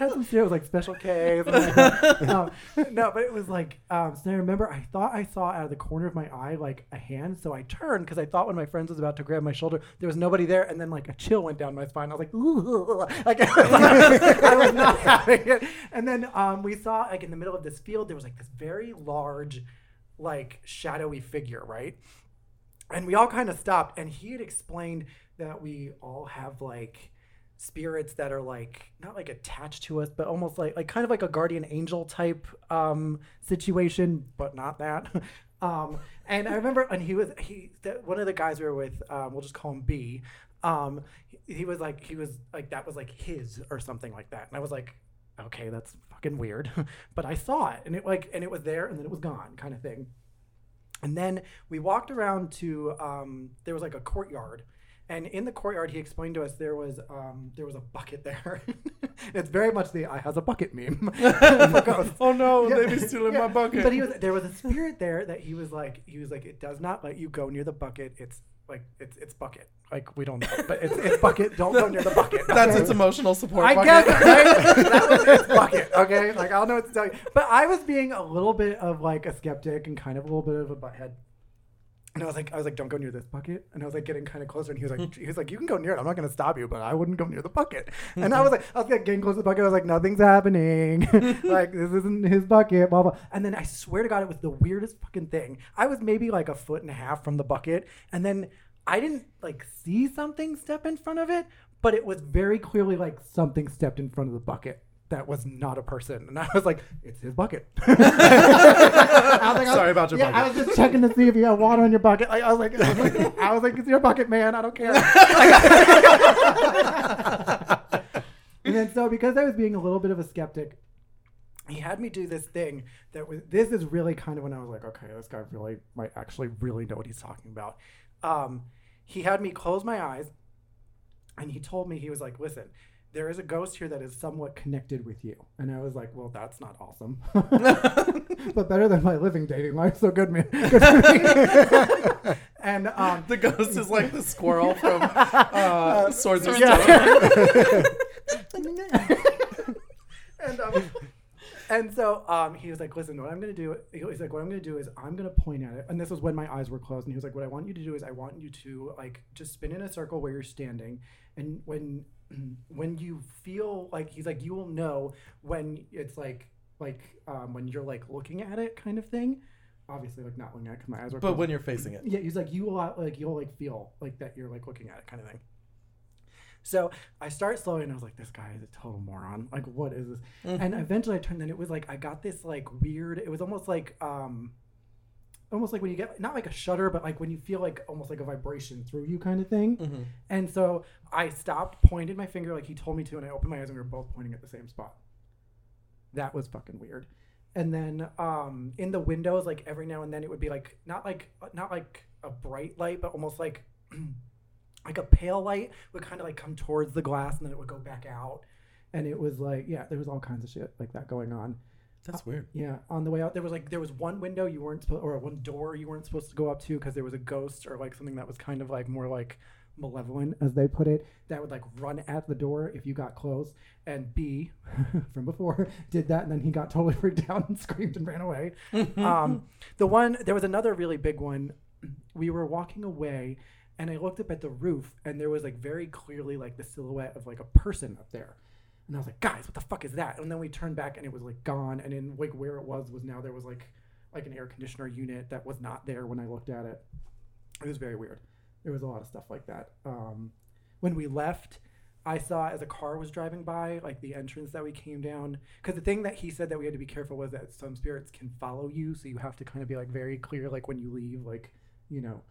had some shit. It was like special K. like um, no, but it was like. Um, so I remember I thought I saw out of the corner of my eye like a hand. So I turned because I thought when my friend was about to grab my shoulder, there was nobody there, and then like a chill went down my spine. I was like, Ooh. like I was not having it. And then um, we saw like in the middle of this field, there was like this very large, like shadowy figure, right? and we all kind of stopped and he had explained that we all have like spirits that are like not like attached to us but almost like like kind of like a guardian angel type um situation but not that. Um and i remember and he was he that one of the guys we were with um we'll just call him b um he, he was like he was like that was like his or something like that. And i was like okay that's fucking weird. But i saw it and it like and it was there and then it was gone kind of thing. And then we walked around to um, there was like a courtyard, and in the courtyard he explained to us there was um, there was a bucket there. it's very much the "I has a bucket" meme. oh no, Yeah. they be stealing Yeah. my bucket. But he was there was a spirit there that he was like he was like it does not let you go near the bucket. It's like it's it's bucket. Like we don't know, but it's it's bucket. Don't go near the bucket. That's okay? its emotional support. I bucket. guess right? that was its bucket. Okay, like I don't know what to tell you, but I was being a little bit of like a skeptic and kind of a little bit of a butthead. And I was like, I was like, don't go near this bucket. And I was like, getting kind of closer. And he was like, he was like, you can go near it. I'm not to stop you, but I wouldn't go near the bucket. And I was like, I was like getting close to the bucket. I was like, nothing's happening. like this isn't his bucket. Blah blah. And then I swear to God, it was the weirdest fucking thing. I was maybe like a foot and a half from the bucket, and then I didn't like see something step in front of it, but it was very clearly like something stepped in front of the bucket. That was not a person, and I was like, "It's his bucket." I was like, Sorry about your yeah, I was just checking to see if you had water in your bucket. Like, I was like, I was like, I was like, "It's your bucket, man. I don't care." and then so because I was being a little bit of a skeptic, he had me do this thing that was this is really kind of when I was like, okay, this guy really might actually really know what he's talking about. Um, he had me close my eyes and he told me he was like, listen, there is a ghost here that is somewhat connected with you. And I was like, well, that's not awesome. but better than my living dating life, so good man. Good for me. and um The ghost is like the squirrel from uh, Swords of Yeah. Stone. and um, and so um, he was like, "Listen, what I'm gonna do?" He was like, "What I'm gonna do is I'm gonna point at it." And this was when my eyes were closed. And he was like, "What I want you to do is I want you to like just spin in a circle where you're standing, and when when you feel like he's like, you will know when it's like like um, when you're like looking at it, kind of thing. Obviously, like not looking at it 'cause my eyes were. But closed. when you're facing it. Yeah, he's like you will uh, like you'll like feel like that you're like looking at it kind of thing. So I start slowly and I was like, this guy is a total moron. Like, what is this? And eventually I turned and it was like I got this like weird, it was almost like um almost like when you get not like a shudder, but like when you feel like almost like a vibration through you kind of thing. And so I stopped, pointed my finger like he told me to, and I opened my eyes and we were both pointing at the same spot. That was fucking weird. And then um in the windows, like every now and then it would be like not like not like a bright light, but almost like like a pale light would kind of like come towards the glass and then it would go back out. and it was like yeah, there was all kinds of shit like that going on. That's weird. Yeah, on the way out, there was like there was one window you weren't supposed, or one door you weren't supposed to go up to because there was a ghost or like something that was kind of like more like malevolent, as they put it, that would like run at the door if you got close. And B, from before, did that, and then he got totally freaked out and screamed and ran away. um, the one there was another really big one. We were walking away, and I looked up at the roof, and there was like very clearly like the silhouette of like a person up there. And I was like, guys, what the fuck is that? And then we turned back and it was like gone. And in like where it was was now there was like like an air conditioner unit that was not there when I looked at it. It was very weird. There was a lot of stuff like that. Um, when we left, I saw as a car was driving by, like the entrance that we came down. Because the thing that he said that we had to be careful was that some spirits can follow you, so you have to kind of be like very clear, like when you leave, like you know,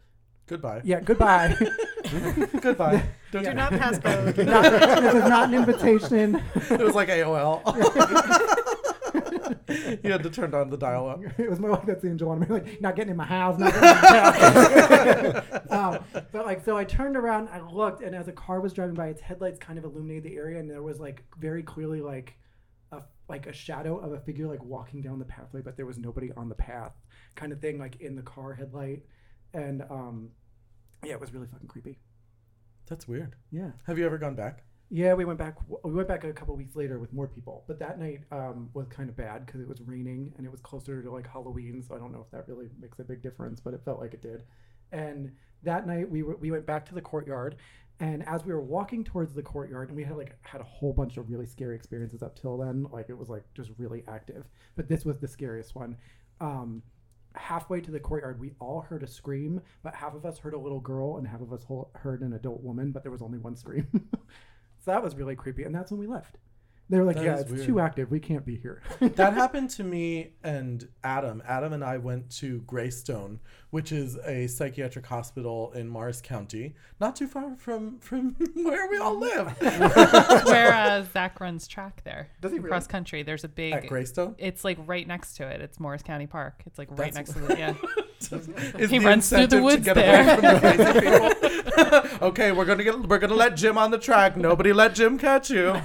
Goodbye. yeah, goodbye. Goodbye. Don't Do not pass code. Not- this is not an invitation. It was like AOL. you had to turn on the dial up. it was more like that scene in Joanna, like not getting in my house, not getting in my house. um, but like, so I turned around, I looked, and as a car was driving by, its headlights kind of illuminated the area, and there was like very clearly like a like a shadow of a figure like walking down the pathway, but there was nobody on the path, kind of thing, like in the car headlight, and um, yeah, it was really fucking creepy. That's weird. Yeah. Have you ever gone back? Yeah, we went back. We went back a couple weeks later with more people, but that night um, was kind of bad because it was raining and it was closer to like Halloween. So I don't know if that really makes a big difference, but it felt like it did. And that night we were, we went back to the courtyard, and as we were walking towards the courtyard, and we had like had a whole bunch of really scary experiences up till then. Like it was like just really active, but this was the scariest one. Um, halfway to the courtyard, we all heard a scream, but half of us heard a little girl and half of us heard an adult woman, but there was only one scream. so that was really creepy, and that's when we left. They were like, That "Yeah, it's weird. too active. We can't be here." that happened to me and Adam. Adam and I went to Greystone, which is a psychiatric hospital in Morris County, not too far from from where we all live. Where uh, Zach runs track there. Does he really? Cross country. There's a big. At Greystone, It's like right next to it. It's Morris County Park. It's like right That's- next to it. yeah. Is He the runs through the woods to get there. away from the okay, we're gonna get we're gonna let Jim on the track. Nobody let Jim catch you.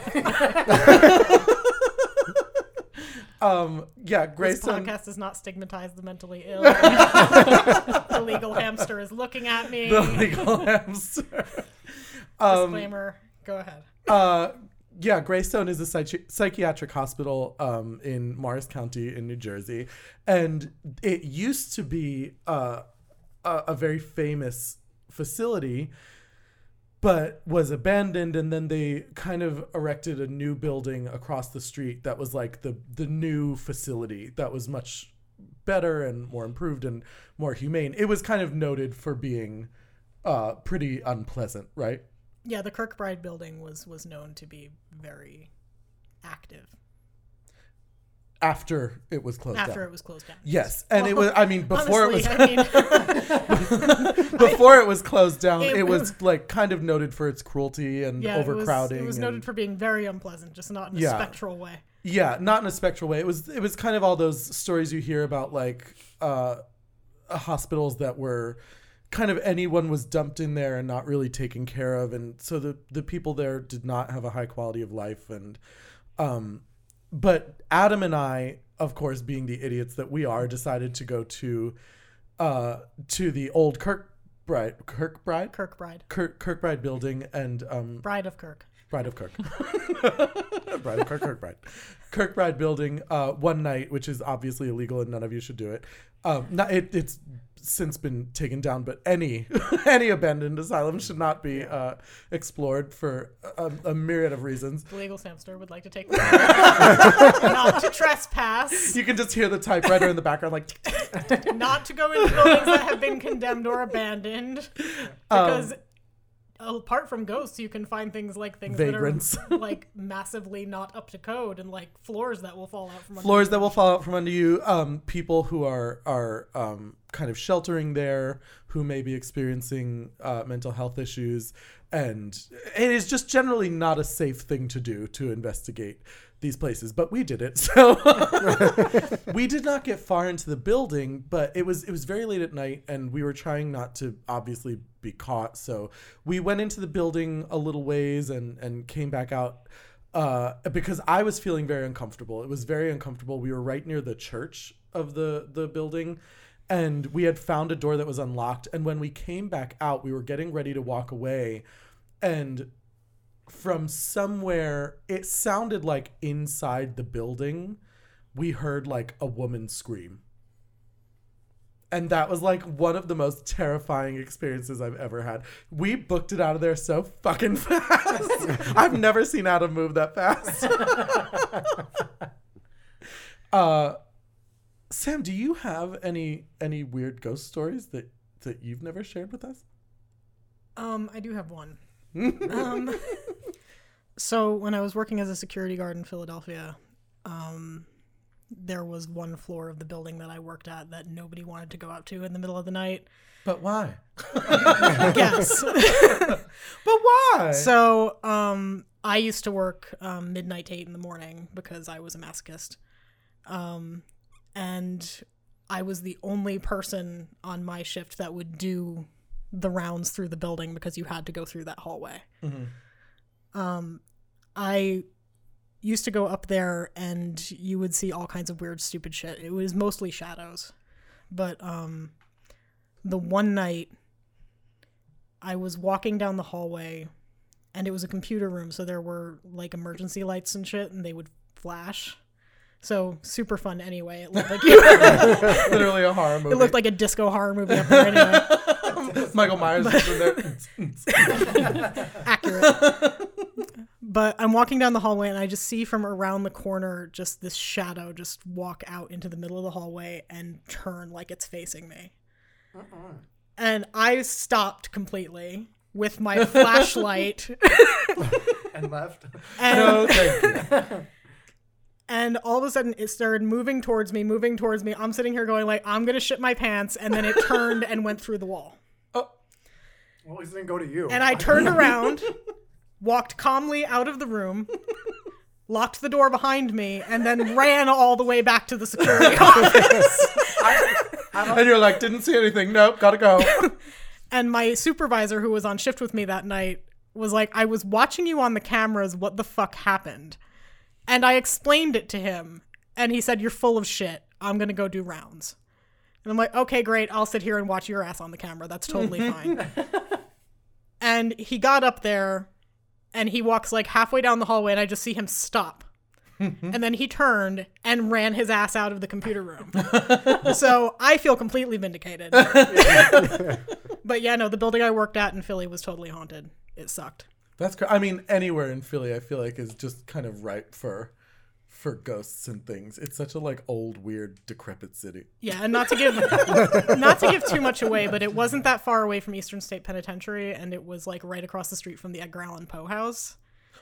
um, yeah, This podcast does not stigmatize the mentally ill. the legal hamster is looking at me. The legal hamster. Um, Disclaimer. Go ahead. uh, yeah, Greystone is a psychi- psychiatric hospital um, in Morris County in New Jersey, and it used to be uh, a, a very famous facility, but was abandoned, and then they kind of erected a new building across the street that was like the the new facility that was much better and more improved and more humane. It was kind of noted for being uh, pretty unpleasant, right? Yeah, the Kirkbride building was was known to be very active After it was closed after down. it was closed down. Yes, and it was. I mean, before Honestly, it was I mean, before it was closed down, It- it, was like kind of noted for its cruelty and yeah, it was, overcrowding. it was and- noted for being very unpleasant, just not in a Yeah. spectral way. yeah, not in a spectral way. It was. It was kind of all those stories you hear about, like uh, hospitals that were kind of anyone was dumped in there and not really taken care of, and so the the people there did not have a high quality of life. And um, but Adam and I, of course, being the idiots that we are, decided to go to uh, to the old Kirkbride Kirkbride Kirkbride, Kirk, Kirkbride building and um, Bride of Kirk. Bride of Kirk. Bride of Kirk, Kirkbride. Kirkbride building uh, one night, which is obviously illegal and none of you should do it. Um, not, it it's since been taken down, but any any abandoned asylum should not be uh, explored for a, a myriad of reasons. The legal samster would like to take not to trespass, You can just hear the typewriter in the background, like not to go into buildings that have been condemned or abandoned, Um, because apart from ghosts, you can find things like things Vagrants. that are like massively not up to code and like floors that will fall out from under floors you. that will fall out from under you. Um, people who are are um, kind of sheltering there, who may be experiencing uh, mental health issues, and it is just generally not a safe thing to do to investigate these places. But we did it, so we did not get far into the building. But it was it was very late at night, and we were trying not to obviously be caught. So we went into the building a little ways and and came back out. uh, because I was feeling very uncomfortable. It was very uncomfortable. We were right near the church of the the building, and we had found a door that was unlocked. And when we came back out, we were getting ready to walk away, and from somewhere it sounded like inside the building we heard like a woman scream and that was like one of the most terrifying experiences I've ever had. We booked it out of there so fucking fast. I've never seen Adam move that fast. uh, Sam, do you have any any weird ghost stories that that you've never shared with us? Um, I do have one. um, so when I was working as a security guard in Philadelphia, um, there was one floor of the building that I worked at that nobody wanted to go up to in the middle of the night. But why? Yes. But why? so um, I used to work um, midnight to eight in the morning because I was a masochist. Um, and I was the only person on my shift that would do the rounds through the building because you had to go through that hallway. Um, I used to go up there and you would see all kinds of weird, stupid shit. It was mostly shadows, but um, the one night I was walking down the hallway and it was a computer room, so there were like emergency lights and shit, and they would flash. So super fun anyway. It looked like you, Literally a horror movie. it looked like a disco horror movie up there anyway. Michael Myers is in there. accurate. But I'm walking down the hallway and I just see from around the corner just this shadow just walk out into the middle of the hallway and turn like it's facing me. Uh-uh. And I stopped completely with my flashlight and left. and no, thank you. and all of a sudden it started moving towards me, moving towards me. I'm sitting here going like I'm going to shit my pants and then it turned and went through the wall. Oh, Well, at least it didn't go to you. And I turned around, walked calmly out of the room, locked the door behind me, and then ran all the way back to the security office. and you're like, didn't see anything. Nope, gotta go. And my supervisor, who was on shift with me that night, was like, I was watching you on the cameras. What the fuck happened? And I explained it to him. And he said, You're full of shit. I'm going to go do rounds. And I'm like, Okay, great. I'll sit here and watch your ass on the camera. That's totally fine. and he got up there and he walks like halfway down the hallway, and I just see him stop. and then he turned and ran his ass out of the computer room. so I feel completely vindicated. but yeah, no, the building I worked at in Philly was totally haunted. It sucked. That's. Cr- I mean, anywhere in Philly, I feel like is just kind of ripe for for ghosts and things. It's such a like old, weird, decrepit city. Yeah, and not to give not to give too much away, but it wasn't that far away from Eastern State Penitentiary, and it was like right across the street from the Edgar Allan Poe House.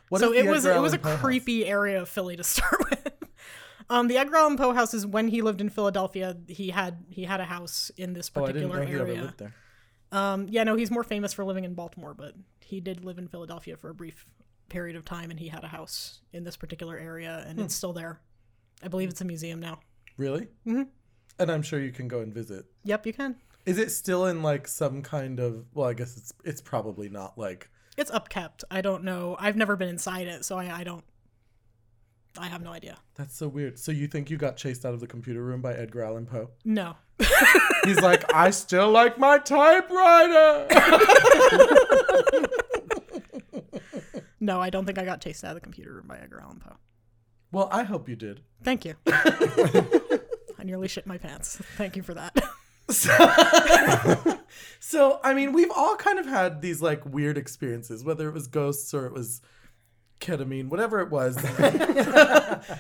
What so it was Edgar it was a Allan Poe house? creepy area of Philly to start with. Um, the Edgar Allan Poe house is when he lived in Philadelphia. He had he had a house in this Oh, particular ever area. lived there. Um, yeah, no, he's more famous for living in Baltimore, but he did live in Philadelphia for a brief period of time, and he had a house in this particular area, and Hmm. it's still there. I believe it's a museum now. Really? Mhm. And I'm sure you can go and visit. Yep, you can. Is it still in like some kind of? Well, I guess it's it's probably not like. It's upkept. I don't know. I've never been inside it, so I, I don't. I have no idea. That's so weird. So you think you got chased out of the computer room by Edgar Allan Poe? No. He's like, I still like my typewriter. No, I don't think I got chased out of the computer room by Edgar Allan Poe. well, I hope you did. Thank you. I nearly shit my pants. Thank you for that. So, I mean, we've all kind of had these like weird experiences, whether it was ghosts or it was ketamine, whatever it was.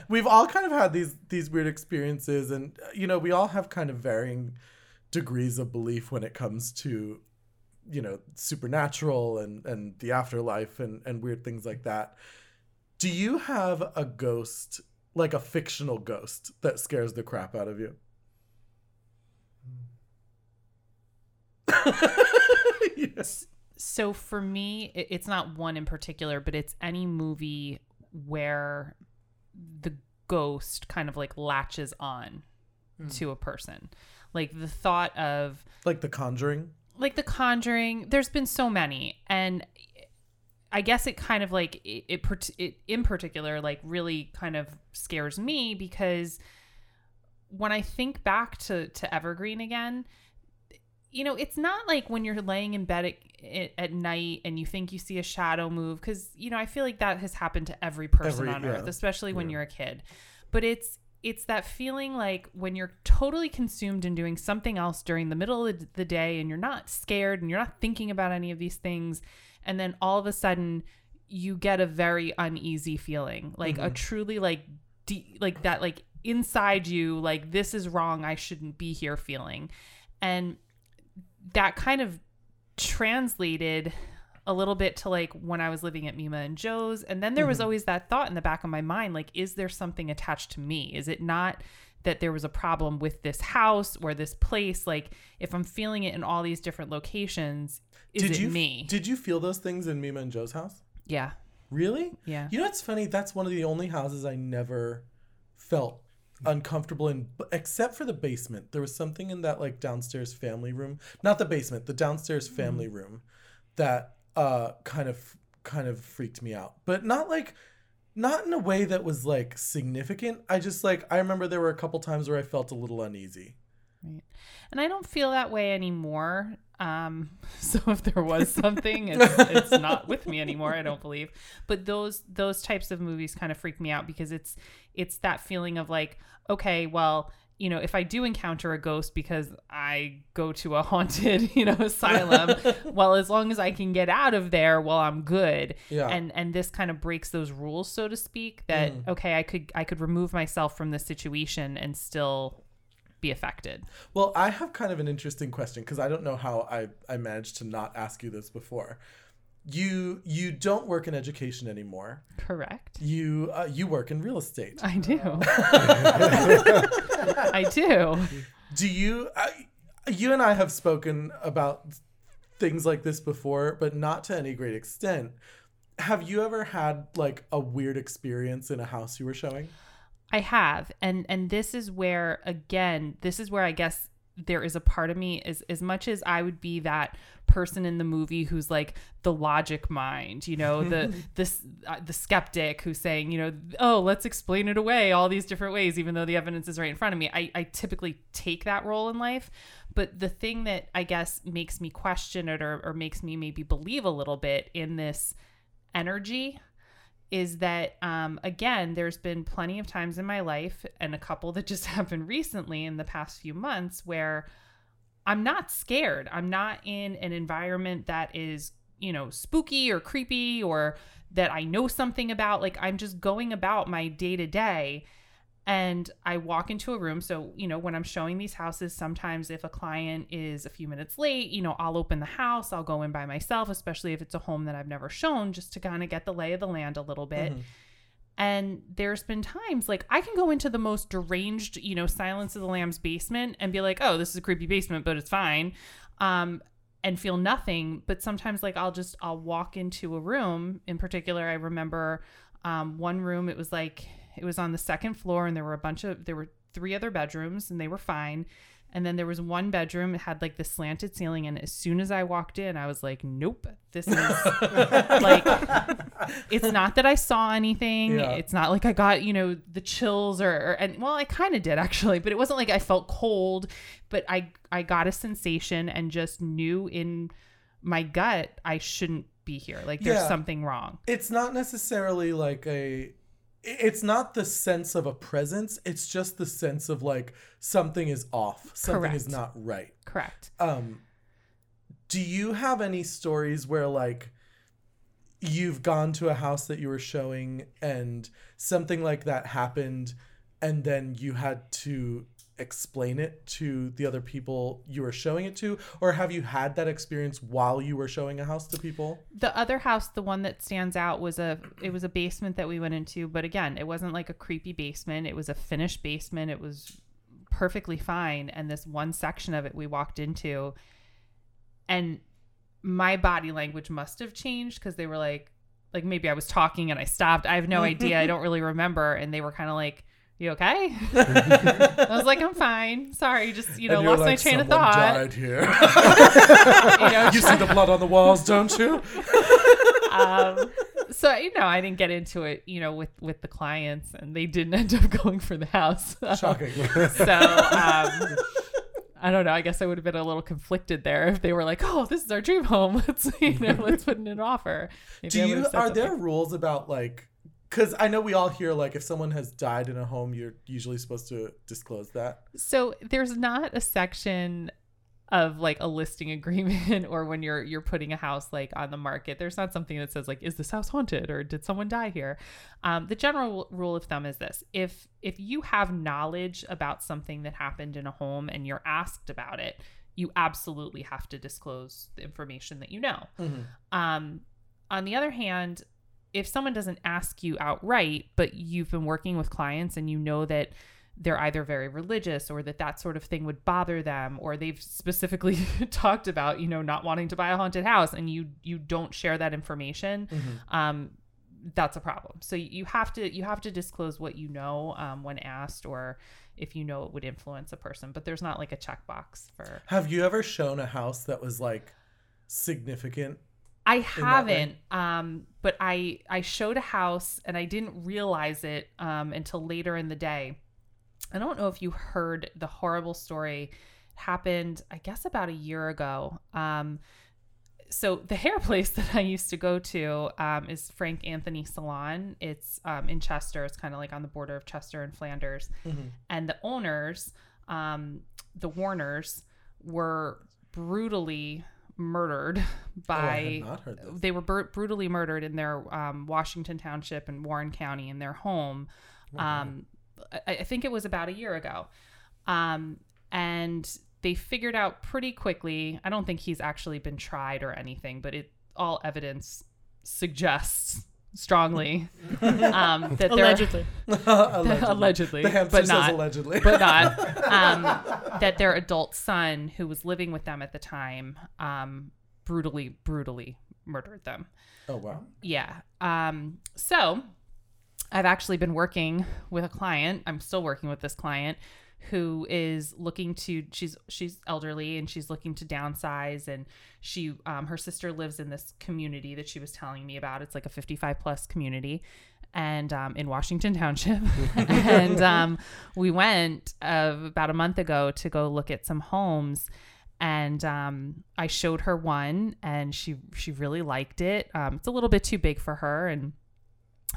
we've all kind of had these these weird experiences, and uh, you know, we all have kind of varying degrees of belief when it comes to you know supernatural and and the afterlife and and weird things like that. Do you have a ghost, like a fictional ghost, that scares the crap out of you? yes. So for me, it's not one in particular, but it's any movie where the ghost kind of like latches on hmm. to a person. Like the thought of Like The Conjuring. Like The Conjuring, there's been so many and I guess it kind of like it, it, it in particular like really kind of scares me because when I think back to to Evergreen again, you know, it's not like when you're laying in bed at, at night and you think you see a shadow move because you know I feel like that has happened to every person Every- on yeah. earth, especially when you're a kid. But it's it's that feeling like when you're totally consumed in doing something else during the middle of the day and you're not scared and you're not thinking about any of these things and then all of a sudden you get a very uneasy feeling like a mm-hmm. truly like de- like that like inside you like this is wrong i shouldn't be here feeling. And that kind of translated a little bit to like when I was living at Mima and Joe's. And then there was mm-hmm. always that thought in the back of my mind like, is there something attached to me? Is it not that there was a problem with this house or this place? Like, if I'm feeling it in all these different locations, is did it you me? Did you feel those things in Mima and Joe's house? yeah. Really? Yeah. You know what's funny? That's one of the only houses I never felt uncomfortable in, except for the basement. There was something in that like downstairs family room, not the basement, the downstairs mm-hmm. family room, that uh kind of kind of freaked me out. But not like not in a way that was like significant. I just like I remember there were a couple times where I felt a little uneasy. Right. And I don't feel that way anymore. Um, so if there was something, it's, it's not with me anymore. I don't believe. But those those types of movies kind of freak me out because it's it's that feeling of like, okay, well, you know, if I do encounter a ghost because I go to a haunted, you know, asylum, well, as long as I can get out of there, well, I'm good. Yeah. And and this kind of breaks those rules, so to speak. That mm-hmm. okay, I could I could remove myself from the situation and still be affected. Well, I have kind of an interesting question because I don't know how I, I managed to not ask you this before. You you don't work in education anymore. Correct. You uh, you work in real estate. I do. I do. Do you I, you and I have spoken about things like this before, but not to any great extent. Have you ever had like a weird experience in a house you were showing? I have. And and this is where again, this is where I guess there is a part of me as as much as I would be that person in the movie who's like the logic mind, you know, the this uh, the skeptic who's saying, you know, oh, let's explain it away all these different ways even though the evidence is right in front of me. I I typically take that role in life, but the thing that I guess makes me question it or or makes me maybe believe a little bit in this energy is that um, again there's been plenty of times in my life and a couple that just happened recently in the past few months where i'm not scared. I'm not in an environment that is you know spooky or creepy or that i know something about. Like i'm just going about my day to day and I walk into a room. So, you know, when I'm showing these houses, sometimes if a client is a few minutes late, you know, I'll open the house, I'll go in by myself, especially if it's a home that I've never shown, just to kind of get the lay of the land a little bit. And there's been times like I can go into the most deranged, you know, Silence of the Lambs basement and be like, oh, this is a creepy basement, but it's fine. Um, and feel nothing. But sometimes like I'll just I'll walk into a room. In particular, I remember um, one room, it was like it was on the second floor and there were a bunch of there were three other bedrooms and they were fine. And then there was one bedroom, it had like the slanted ceiling. And as soon as I walked in, I was like, nope, this is like, it's not that I saw anything. Yeah. It's not like I got, you know, the chills or, or and well, I kind of did actually, but it wasn't like I felt cold, but I, I got a sensation and just knew in my gut I shouldn't be here. Like there's Yeah. something wrong. It's not necessarily like a it's not the sense of a presence, it's just the sense of like something is off. Something is not right. Correct. Um do you have any stories where like you've gone to a house that you were showing and something like that happened and then you had to explain it to the other people you were showing it to? Or have you had that experience while you were showing a house to people? The other house the one that stands out was a it was a basement that we went into but again it wasn't like a creepy basement. It was a finished basement. It was perfectly fine. And this one section of it we walked into and my body language must have changed because they were like like maybe i was talking and i stopped. I have no idea. I don't really remember. And they were kind of like you okay i was like i'm fine sorry just you know lost my train of thought died here you know you see the blood on the walls don't you um, so you know, I didn't get into it, you know, with with the clients, and they didn't end up going for the house. Shocking. So um, I don't know. I guess I would have been a little conflicted there if they were like, "Oh, this is our dream home. Let's you know, let's put in an offer." Maybe Do you are something. there rules about like because I know we all hear like if someone has died in a home, you're usually supposed to disclose that. So there's not a section of like a listing agreement or when you're you're putting a house like on the market. There's not something that says like is this house haunted or did someone die here? Um, the general rule of thumb is this. If if you have knowledge about something that happened in a home and you're asked about it you absolutely have to disclose the information that you know. Um, on the other hand if someone doesn't ask you outright but you've been working with clients and you know that they're either very religious or that that sort of thing would bother them or they've specifically talked about you know not wanting to buy a haunted house and you you don't share that information um that's a problem so you have to you have to disclose what you know um, when asked or if you know it would influence a person but there's not like a checkbox for Have you ever shown a house that was like significant? I haven't, um, but I I showed a house and I didn't realize it um, until later in the day. I don't know if you heard the horrible story. It happened, I guess, about a year ago. Um, so the hair place that I used to go to um, is Frank Anthony Salon. It's um, in Chester. It's kind of like on the border of Chester and Flanders. And the owners, um, the Warners, were brutally murdered by Oh, heard this. they were bur- brutally murdered in their um, Washington Township and Warren County in their home. Um, I, I think it was about a year ago. Um, and they figured out pretty quickly. I don't think he's actually been tried or anything, but it all evidence suggests strongly um, that they're Allegedly. allegedly. allegedly, The but not allegedly. but not um, that their adult son, who was living with them at the time, um, brutally, brutally murdered them. oh wow. Yeah. Um, so I've actually been working with a client. I'm still working with this client who is looking to she's she's elderly and she's looking to downsize. And she um, her sister lives in this community that she was telling me about. It's like a 55 plus community and um, in washington township. And um, we went uh, about a month ago to go look at some homes. And um, I showed her one, and she she really liked it. Um, it's a little bit too big for her, and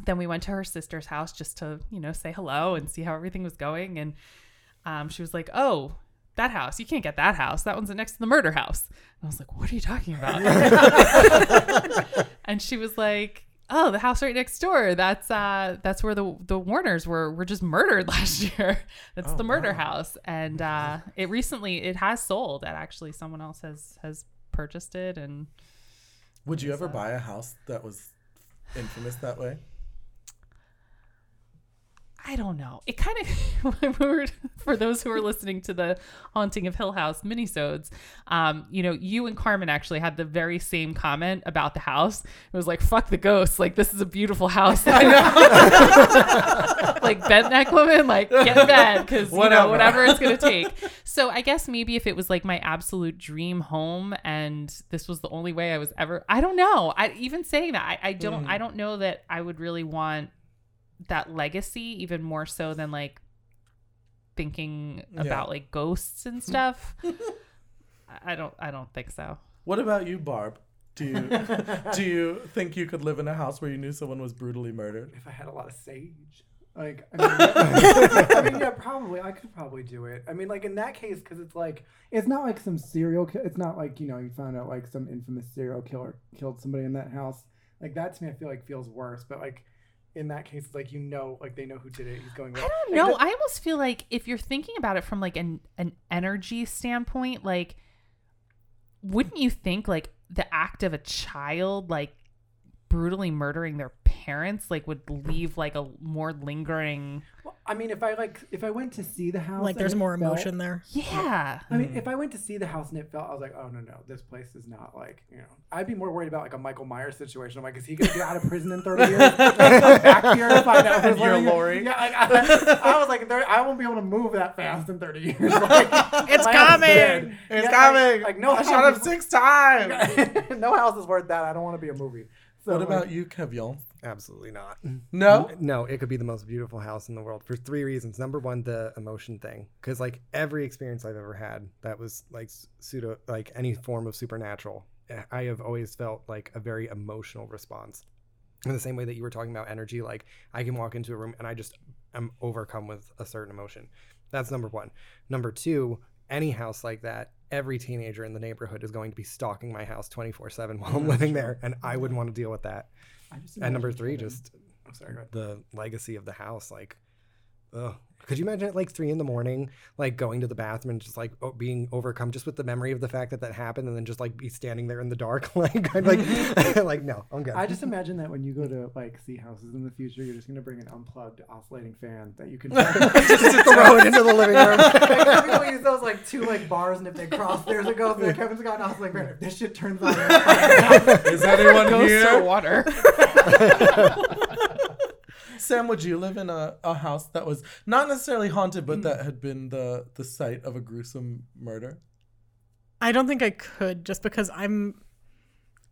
then we went to her sister's house just to you know say hello and see how everything was going. And um, she was like, "Oh, that house, you can't get that house. That one's next to the murder house." And I was like, "What are you talking about?" and she was like. Oh, the house right next door. That's uh that's where the the Warners were were just murdered last year. That's Oh, the murder wow. house. And uh it recently it has sold. And actually someone else has has purchased it and Would you ever buy a house that was infamous that way? I don't know. It kind of when we were for those who are listening to the Haunting of Hill House minisodes, um, you know, you and Carmen actually had the very same comment about the house. It was like, "Fuck the ghosts! Like this is a beautiful house." like bent neck woman, like get in bed because you know Whatever. it's gonna take. So I guess maybe if it was like my absolute dream home and this was the only way I was ever, I don't know. I even saying that I, I don't, I don't know that I would really want that legacy even more so than like thinking Yeah. about like ghosts and stuff. I- I don't I don't think so. What about you, Barb? Do you do you think you could live in a house where you knew someone was brutally murdered? if I had a lot of sage. Like, I mean, I mean, yeah, probably. I could probably do it. I mean, like in that case, because it's like, It's not like some serial. Ki- it's not like you know you found out like some infamous serial killer killed somebody in that house. like that to me, I feel like feels worse. But like in that case, like you know, like they know who did it. He's going. I don't know. I almost feel like if you're thinking about it from like an an energy standpoint, like wouldn't you think like the act of a child like brutally murdering their parents like would leave like a more lingering I mean, if I like, if I went to see the house, Like there's it more felt- emotion there. yeah I mean, mm-hmm. if I went to see the house and it felt, I was like, oh no, no, this place is not like, you know, I'd be more worried about like a Michael Myers situation. I'm like, is he gonna get out of prison in 30 years? Back here to find out. And who's you're Laurie. Yeah, like, I, I was like, there, I won't be able to move that fast in 30 years. Like, It's my house is coming! It's Yeah, coming. Like, like no I house shot him six times. no house is worth that. I don't want to be a movie. So, what like, about you, Kevin? Absolutely not. No. No, it could be the most beautiful house in the world for three reasons. Number one, the emotion thing, because like every experience I've ever had that was like pseudo, like any form of supernatural, eh, I have always felt like a very emotional response. In the same way that you were talking about energy, like I can walk into a room and I just am overcome with a certain emotion. That's number one. Number two, any house like that, every teenager in the neighborhood is going to be stalking my house 24 7 while I'm living there. And I wouldn't want to deal with that. I just And number three, just Oh, sorry, the legacy of the house. Like, ugh. Could you imagine at like three in the morning, like going to the bathroom and just like o- being overcome just with the memory of the fact that that happened, and then just like be standing there in the dark, like, I'm like, like no, I'm good. I just imagine that when you go to like see houses in the future, you're just gonna bring an unplugged oscillating fan that you can just throw it into the living room. like, people use those like two like bars, and if they cross, there's a go. So Kevin's got an oscillating fan. If this shit turns on, Is anyone Goes to here? water. Sam, would you live in a, a house that was not necessarily haunted, but that hmm. had been the the site of a gruesome murder? I don't think I could just because I'm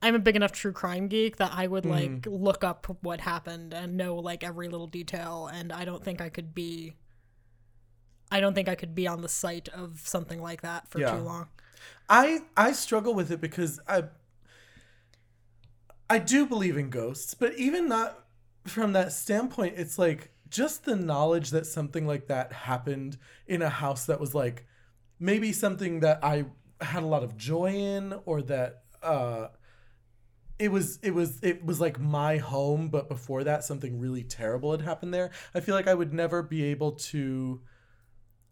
I'm a big enough true crime geek that I would like hmm. look up what happened and know like every little detail and I don't think I could be I don't think I could be on the site of something like that for Yeah. too long. I I struggle with it because I I do believe in ghosts, but even not from that standpoint, it's like just the knowledge that something like that happened in a house that was like maybe something that I had a lot of joy in or that uh it was it was it was like my home but before that something really terrible had happened there. I feel like i would never be able to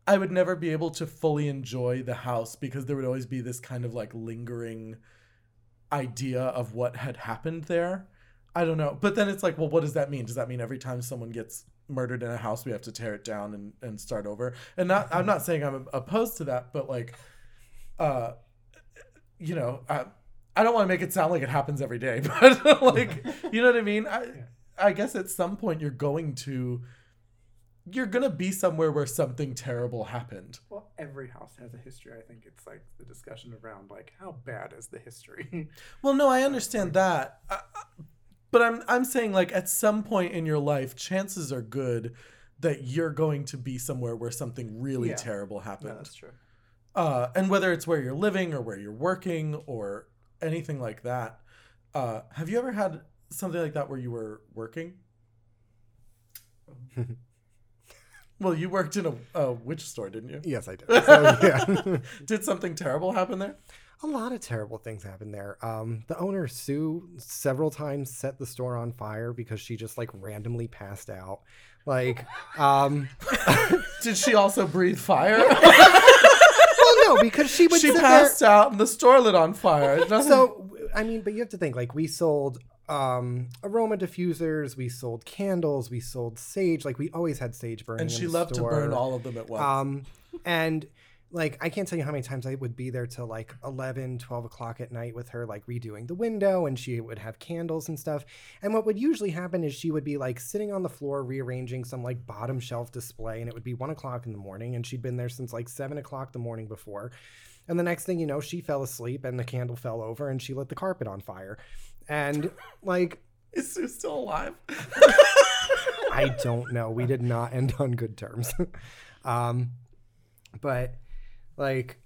i would never be able to fully enjoy the house because there would always be this kind of like lingering idea of what had happened there i don't know. But then it's like well what does that mean? Does that mean every time someone gets murdered in a house we have to tear it down and, and start over? And not i'm not saying i'm opposed to that but like uh you know i i don't want to make it sound like it happens every day but like you know what i mean? I i guess at some point you're going to you're gonna be somewhere where something terrible happened. Well, every house has a history. I think it's like the discussion around like how bad is the history. well no i understand that but i'm i'm saying like at some point in your life chances are good that you're going to be somewhere where something really Yeah. terrible no, happened that's true. uh, and whether it's where you're living or where you're working or anything like that. Uh, have you ever had something like that where you were working? well, you worked in a, a witch store, didn't you? yes, I did. So, yeah. Did something terrible happen there? A lot of terrible things happened there. Um, the owner Sue several times set the store on fire because she just like randomly passed out. Like, um, Did she also breathe fire? well, no, because she would she passed out and the store lit on fire. So, I mean, but you have to think like we sold um aroma diffusers, we sold candles, we sold sage. Like we always had sage burning. and she loved to burn all of them at once. Um, and like, I can't tell you how many times I would be there till like 11, 12 o'clock at night with her, like redoing the window, and she would have candles and stuff. And what would usually happen is she would be like sitting on the floor rearranging some like bottom shelf display, and it would be one o'clock in the morning, and she'd been there since like seven o'clock the morning before. And the next thing you know, she fell asleep and the candle fell over and she lit the carpet on fire. And like, Is Sue still alive? I don't know. We did not end on good terms. um, but like,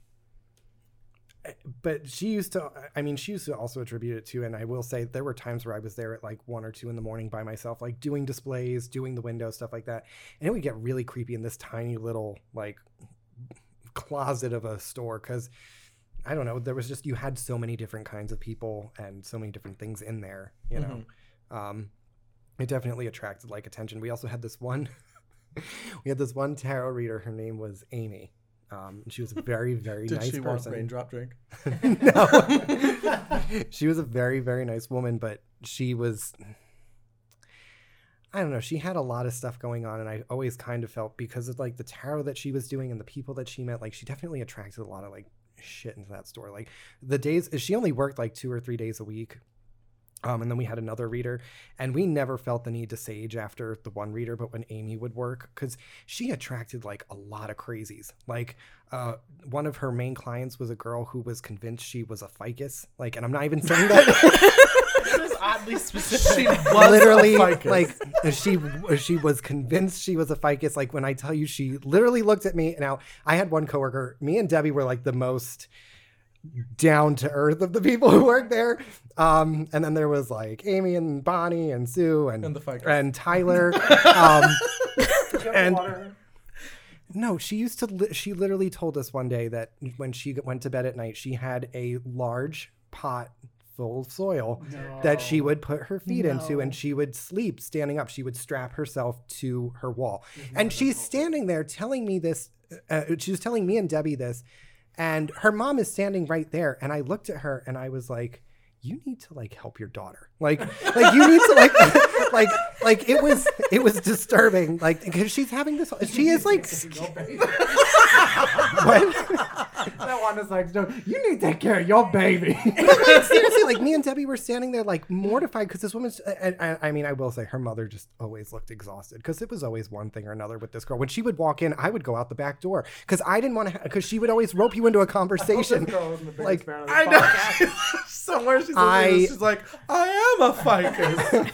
but she used to. I mean, she used to also attribute it to, and I will say there were times where I was there at like one or two in the morning by myself, like doing displays, doing the window stuff like that, and it would get really creepy in this tiny little like closet of a store because. I don't know. There was just you had so many different kinds of people and so many different things in there. You know, um, it definitely attracted like attention. We also had this one. we had this one tarot reader. Her name was Amy. Um, she was a very, very Did nice she want person. raindrop drink? no, she was a very, very nice woman, but she was. I don't know. She had a lot of stuff going on, and I always kind of felt because of like the tarot that she was doing and the people that she met, like she definitely attracted a lot of like shit into that store. Like the days she only worked like two or three days a week. Um, and then we had another reader, and we never felt the need to sage after the one reader, but when Amy would work, because she attracted like a lot of crazies. Like, uh, one of her main clients was a girl who was convinced she was a ficus. Like, and I'm not even saying that. This is oddly specific. She was literally a like she she was convinced she was a ficus like when i tell you she literally looked at me now i had one coworker me and debbie were like the most down to earth of the people who worked there um and then there was like amy and bonnie and sue and And the ficus. and tyler um and Water. no, she used to. Li- she literally told us one day that when she went to bed at night, she had a large pot full of soil that she would put her feet into, and she would sleep standing up. She would strap herself to her wall, and she's standing there telling me this. Uh, she was telling me and Debbie this, and her mom is standing right there. And I looked at her and I was like. You need to like help your daughter. Like, like you need to like, like, like it was, it was disturbing. Like, because she's having this, she is like, what? That one is like, no, you need to take care of your baby. like, seriously, like me and Debbie were standing there like mortified because this woman's. And, and, I mean, I will say her mother just always looked exhausted because it was always one thing or another with this girl. When she would walk in, I would go out the back door because I didn't want to. Because she would always rope you into a conversation. Like, I know. Somewhere she's, I- I, she's like, I am a ficus.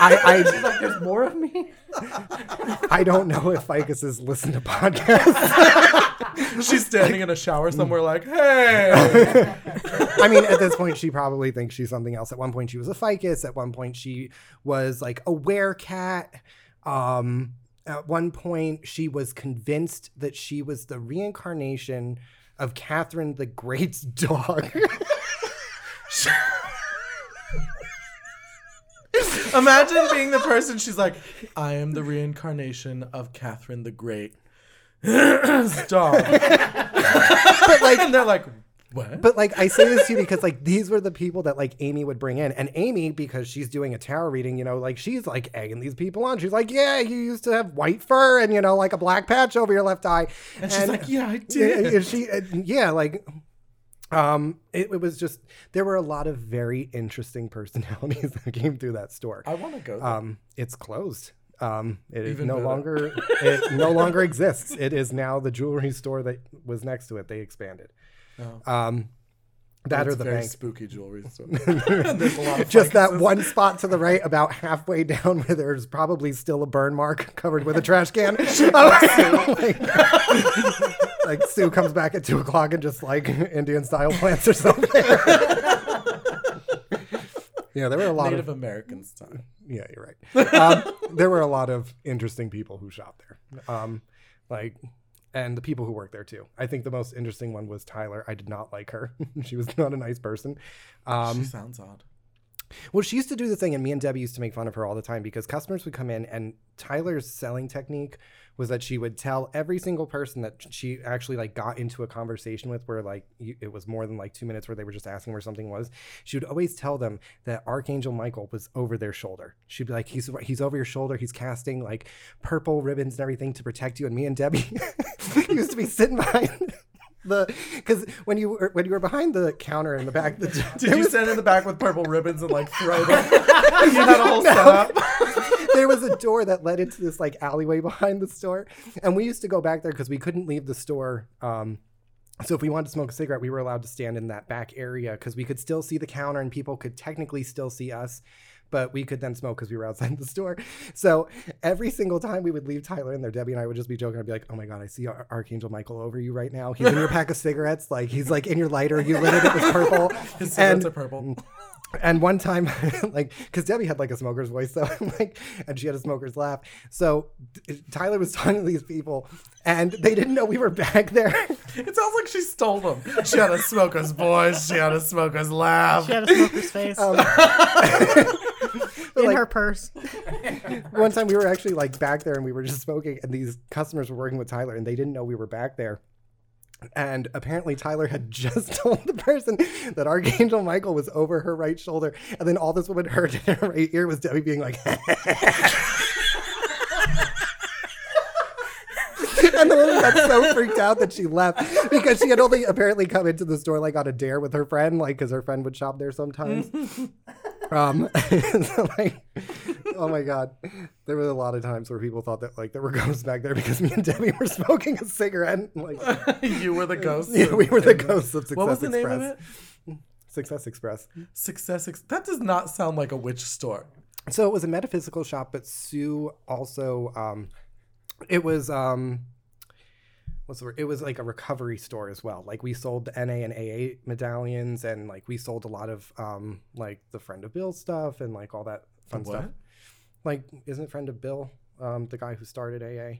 I, She's like, there's more of me. I, I don't know if ficuses listen to podcasts. she's standing in a shower somewhere, like, hey. I mean, at this point, she probably thinks she's something else. At one point, she was a ficus. At one point, she was like a werecat. Um, at one point, she was convinced that she was the reincarnation of Catherine the Great's dog. Imagine being the person she's like, I am the reincarnation of Catherine the Great. Stop. but like, and they're like, what? But like I say this to you because like these were the people that like Amy would bring in, and Amy because she's doing a tarot reading, you know, like she's like egging these people on. She's like, yeah, you used to have white fur and you know like a black patch over your left eye, and she's like, yeah, I did. and she and yeah like. Um, it, it was just there were a lot of very interesting personalities that came through that store. I want to go. There. Um, it's closed. Um, it Even no better. longer it no longer exists. It is now the jewelry store that was next to it. They expanded. Oh. Um, that or the bank. spooky jewelry store. There's a lot of Just that one spot to the right, about halfway down, where there's probably still a burn mark covered with a trash can. like, like Sue comes back at two o'clock and just like Indian style plants or something. Yeah, there were a lot Native of Americans time. yeah, you're right. Um, there were a lot of interesting people who shopped there. Um, like, and the people who worked there too. I think the most interesting one was Tyler. I did not like her. she was not a nice person. Um, she sounds odd. well, she used to do the thing, and me and Debbie used to make fun of her all the time because customers would come in, and Tyler's selling technique was that she would tell every single person that she actually like got into a conversation with, where like it was more than like two minutes, where they were just asking where something was. She would always tell them that Archangel Michael was over their shoulder. She'd be like, "He's he's over your shoulder. He's casting like purple ribbons and everything to protect you." And me and Debbie used to be sitting behind. The because when you were when you were behind the counter in the back, the, Did you stand in the back with purple ribbons and like throw them? you had a whole setup. there was a door that led into this like alleyway behind the store, and we used to go back there because we couldn't leave the store. Um, so if we wanted to smoke a cigarette, we were allowed to stand in that back area because we could still see the counter and people could technically still see us. But we could then smoke because we were outside the store. So every single time we would leave Tyler in there, Debbie and I would just be joking. I'd be like, "Oh my god, I see Ar- Archangel Michael over you right now. He's in your pack of cigarettes. Like he's like in your lighter. You lit it. It was purple. His And- are purple. And one time, like, because Debbie had like a smoker's voice, so like, and she had a smoker's laugh. So t- Tyler was talking to these people, and they didn't know we were back there. It sounds like she stole them. She had a smoker's voice. She had a smoker's laugh. She had a smoker's face Um, in like- her purse. one time we were actually like back there, and we were just smoking, and these customers were working with Tyler, and they didn't know we were back there. And apparently, Tyler had just told the person that Archangel Michael was over her right shoulder. And then all this woman heard in her right ear was Debbie being like, and the woman got so freaked out that she left because she had only apparently come into the store like on a dare with her friend, like because her friend would shop there sometimes. Um, so, like, oh my god, there were a lot of times where people thought that like there were ghosts back there because me and Debbie were smoking a cigarette. And, like, you were the ghost. yeah, we were the ghosts of Success What was the Express. name of it? Success Express. Success. Ex- that does not sound like a witch store. So it was a metaphysical shop, but Sue also um, it was um, what's the word? It was like a recovery store as well. Like we sold the NA and AA medallions, and like we sold a lot of um, like the friend of Bill stuff and like all that fun What? stuff. Like, isn't friend of Bill um, the guy who started AA?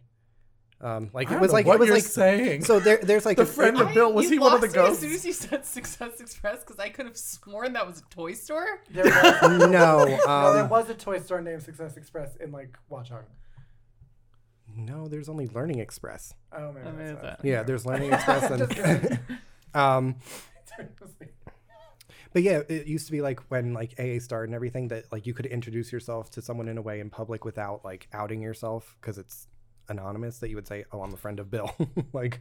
Um, like I it don't was like what it was you're like saying. so there there's like the a- friend of Bill was You he one of the lost me As soon as you said Success Express, because I could have sworn that was a toy store. There was, no, no, there um, was a toy store named Success Express in like Watchung. No, there's only Learning Express. Oh man, I mean, that's that- Yeah, there's Learning Express and um, but yeah, it used to be like when like AA started and everything that like you could introduce yourself to someone in a way in public without like outing yourself because it's anonymous that you would say, "Oh, I'm a friend of Bill," like,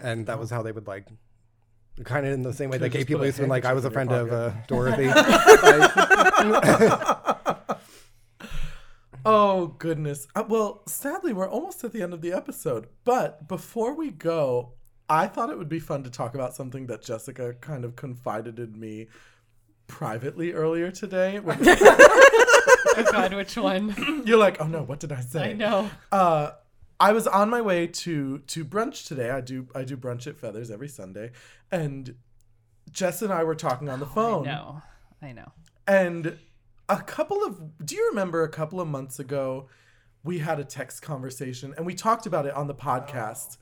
and that was how they would like. Kind of in the same way that gay people used to be like, I was a friend of uh, Dorothy. Oh goodness. Uh, well, sadly, we're almost at the end of the episode. But before we go, I thought it would be fun to talk about something that Jessica kind of confided in me privately earlier today. Oh God, which one? you're like, "Oh no, what did I say?" I know. uh, I was on my way to to brunch today. I do I do brunch at Feathers every Sunday, and Jess and I were talking on the phone. I know. I know. And a couple of do you remember a couple of months ago we had a text conversation and we talked about it on the podcast.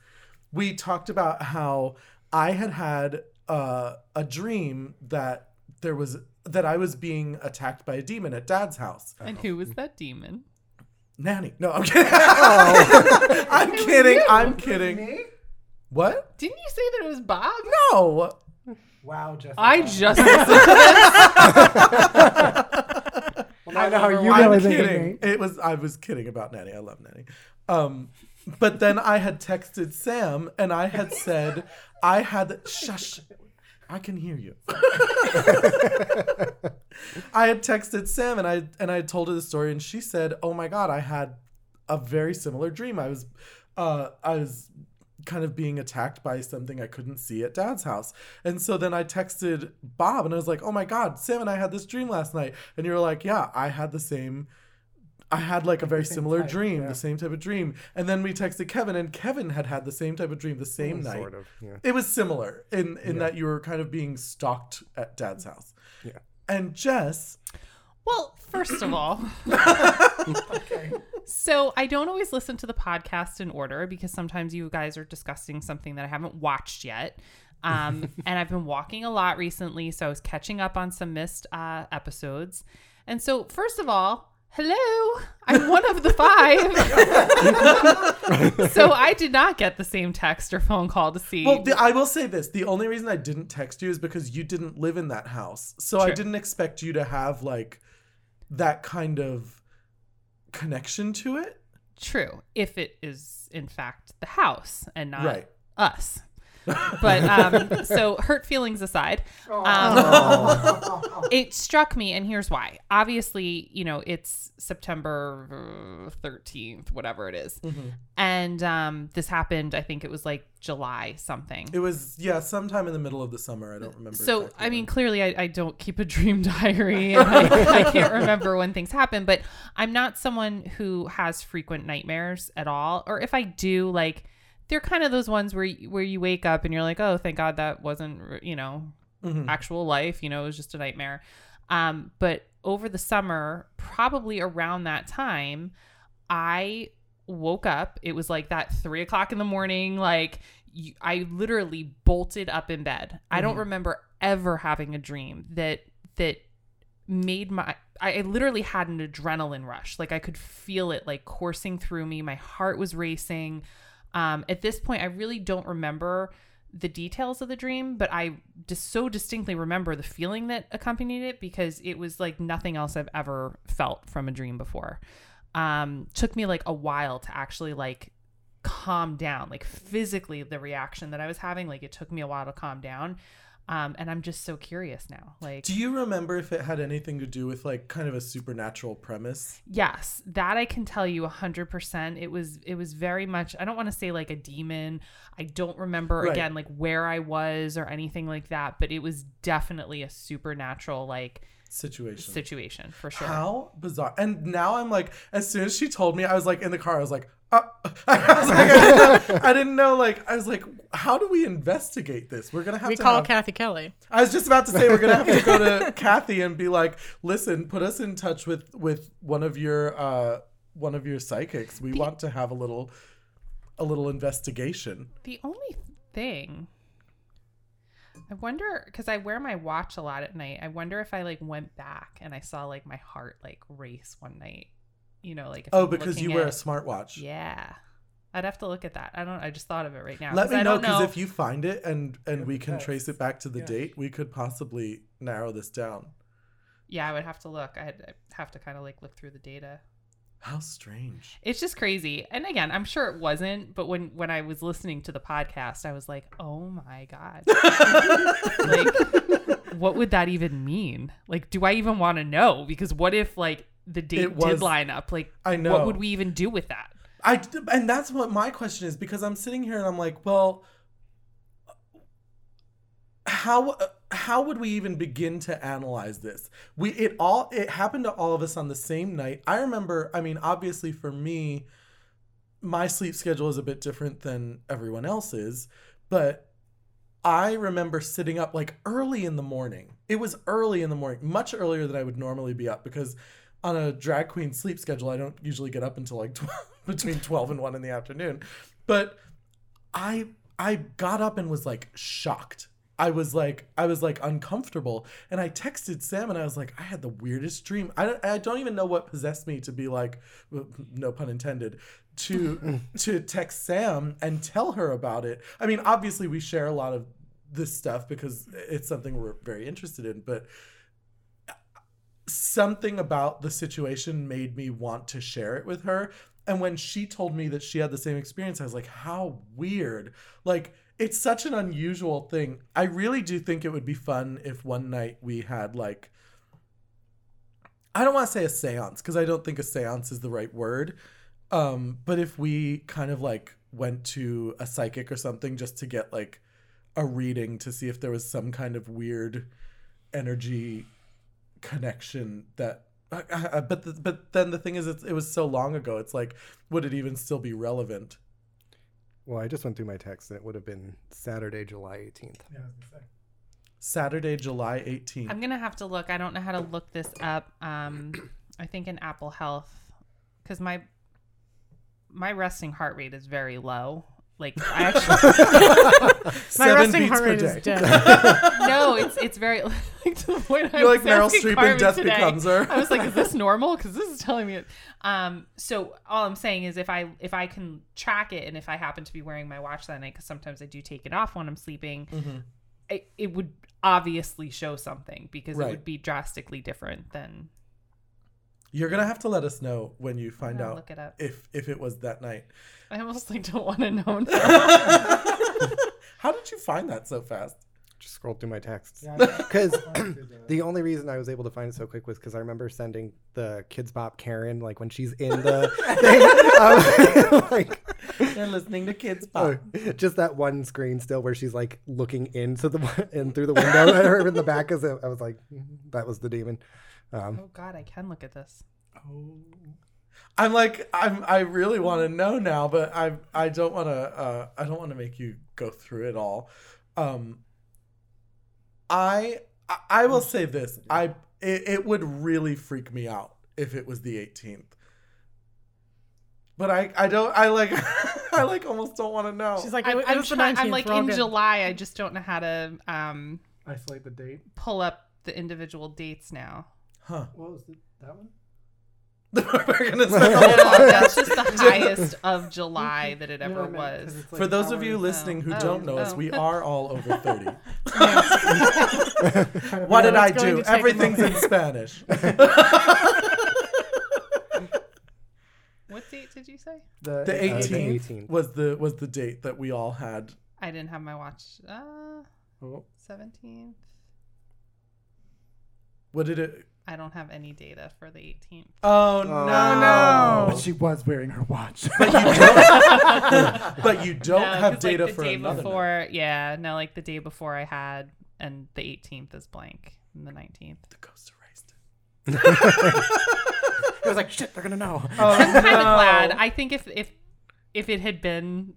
We talked about how I had had uh, a dream that there was that I was being attacked by a demon at dad's house. And who was that demon? Nanny. No, I'm kidding. I'm kidding. I'm kidding. Me? What? Didn't you say that it was Bob? No. Wow, Jessica. I just listened to Well, I know how you I'm really kidding. It was I was kidding about Nanny. I love Nanny. Um, but then I had texted Sam and I had said I had shush. I can hear you. I had texted Sam and I and I had told her the story and she said, "Oh my god, I had a very similar dream. I was uh I was kind of being attacked by something I couldn't see at dad's house. And so then I texted Bob and I was like, "Oh my god, Sam and I had this dream last night." And you were like, "Yeah, I had the same I had like a very similar type, dream, yeah. the same type of dream." And then we texted Kevin and Kevin had had the same type of dream the same mm, night. sort of. Yeah. It was similar in in that you were kind of being stalked at dad's house. Yeah. And Jess, Well, first of all, so I don't always listen to the podcast in order because sometimes you guys are discussing something that I haven't watched yet. Um, and I've been walking a lot recently, so I was catching up on some missed uh, episodes. And so, first of all, hello, I'm one of the five. so I did not get the same text or phone call to see. well, the, I will say this: the only reason I didn't text you is because you didn't live in that house, so I didn't expect you to have like that kind of connection to it. True, if it is in fact the house and not Right. us. But um, so hurt feelings aside, um, it struck me, and here's why. Obviously, you know it's September thirteenth, whatever it is. and um, this happened. I think it was like July something. It was yeah, sometime in the middle of the summer. I don't remember. So exactly I mean, when. clearly, I, I don't keep a dream diary, and I, I can't remember when things happen. But I'm not someone who has frequent nightmares at all, or if I do, like they're kind of those ones where you, where you wake up and you're like, oh, thank God that wasn't you know Mhm. actual life. You know, it was just a nightmare. Um, but over the summer, probably around that time, I woke up. It was like that three o'clock in the morning. Like you, I literally bolted up in bed. I don't remember ever having a dream that that made my. I I literally had an adrenaline rush. Like I could feel it like coursing through me. My heart was racing. Um, at this point, I really don't remember the details of the dream, but I just so distinctly remember the feeling that accompanied it because it was like nothing else I've ever felt from a dream before. Um, took me like a while to actually like calm down, like physically the reaction that I was having, like it took me a while to calm down. Um, and I'm just so curious now. Like, Do you remember if it had anything to do with like kind of a supernatural premise? yes, that I can tell you hundred percent. It was it was very much. I don't want to say like a demon. I don't remember Right. again like where I was or anything like that. But it was definitely a supernatural like Situation. situation for sure. How bizarre! And now I'm like, as soon as she told me, I was like in the car. I was like, uh, I was like, I didn't, know, I didn't know. Like, I was like, how do we investigate this? We're gonna have We to call have- Kathy Kelly. I was just about to say we're gonna have to go to Kathy and be like, listen, put us in touch with with one of your uh one of your psychics. We want to have a little a little investigation. The only thing I wonder because I wear my watch a lot at night. I wonder if I like went back and I saw like my heart like race one night. You know, like if Oh, I'm because you looking wear a smartwatch. Yeah, I'd have to look at that. I don't. I just thought of it right now. Let me I know because if you find it and and we can Yes. trace it back to the Yeah. date, we could possibly narrow this down. yeah, I would have to look. I'd, I'd have to kind of like look through the data. How strange. It's just crazy. And again, I'm sure it wasn't, but when when I was listening to the podcast, I was like, "Oh my god." like what would that even mean? Like do I even want to know because what if like the date was- did line up? Like I know. what would we even do with that? I and that's what my question is because I'm sitting here and I'm like, well, how how would we even begin to analyze this? We it all it happened to all of us on the same night. I remember, I mean, obviously for me, my sleep schedule is a bit different than everyone else's, but I remember sitting up like early in the morning. It was early in the morning, much earlier than I would normally be up because on a drag queen sleep schedule, I don't usually get up until like 12, between 12 and 1 in the afternoon. But I I got up and was like shocked. I was like I was like uncomfortable and I texted Sam and I was like I had the weirdest dream. I don't, I don't even know what possessed me to be like no pun intended to to text Sam and tell her about it. I mean obviously we share a lot of this stuff because it's something we're very interested in but something about the situation made me want to share it with her. And when she told me that she had the same experience, I was like, how weird. Like, it's such an unusual thing. I really do think it would be fun if one night we had, like, I don't want to say a seance because I don't think a seance is the right word. Um, but if we kind of like went to a psychic or something just to get like a reading to see if there was some kind of weird energy connection that I, I, but the, but then the thing is it's, it was so long ago it's like would it even still be relevant Well, I just went through my text and it would have been Saturday, July 18th. Yeah, I was gonna say. saturday july 18th I'm gonna have to look. I don't know how to look this up. Um, I think in Apple Health, because my my resting heart rate is very low. Like I actually My Seven resting heart rate is dead. no, it's it's very like to the point. I you're like was meryl asking streep in death today. becomes her I was like, is this normal? Because this is telling me it. Um, so all I'm saying is if I if I can track it and if I happen to be wearing my watch that night, because sometimes I do take it off when I'm sleeping, Mhm. it, it would obviously show something because it would be drastically different than. You're gonna have to let us know when you find gonna out Look it up. if if it was that night I almost like don't want to know. Now. how did you find that so fast Just scrolled through my texts. Yeah, Because I did that. the only reason I was able to find it so quick was because I remember sending the Kidz Bop Karen, like when she's in the thing, um, like, you're listening to kids oh, pop just that one screen still where she's like looking into the in through the window at her in the back. As I was like, "Mhm, that was the demon. Um, oh God, I can look at this. Oh. I'm like I'm I really want to know now, but I I don't want to uh I don't want to make you go through it all. Um I I- I will say this. I it, it would really freak me out if it was the 18th. But I I don't I like I like almost don't want to know. She's like, I'm, it I'm, was the 19th. I'm like in good. July. I just don't know how to um Isolate the date. pull up the individual dates now. Huh. What was the, that one? We're gonna spend a whole no, that's just the highest of July that it ever what I meant, 'cause was. it's like For those of you hours- listening who Oh, don't know us, oh. we are all over 30. kind of What did I it's going do? to take a Everything's in. Spanish. What date did you say? The, The Uh, the 18th, 18th. was the was the date that we all had. I didn't have my watch. Uh, Oh, 17th. what did it? I don't have any data for the 18th. Oh, no! Oh. But she was wearing her watch. But you don't But you No, have 'cause, like, data the for day another. night. before. Yeah, no, like the day before I had, and the 18th is blank, and the 19th. The ghost erased it. I was like, shit, they're gonna know. I'm kind of glad. I think if if if it had been,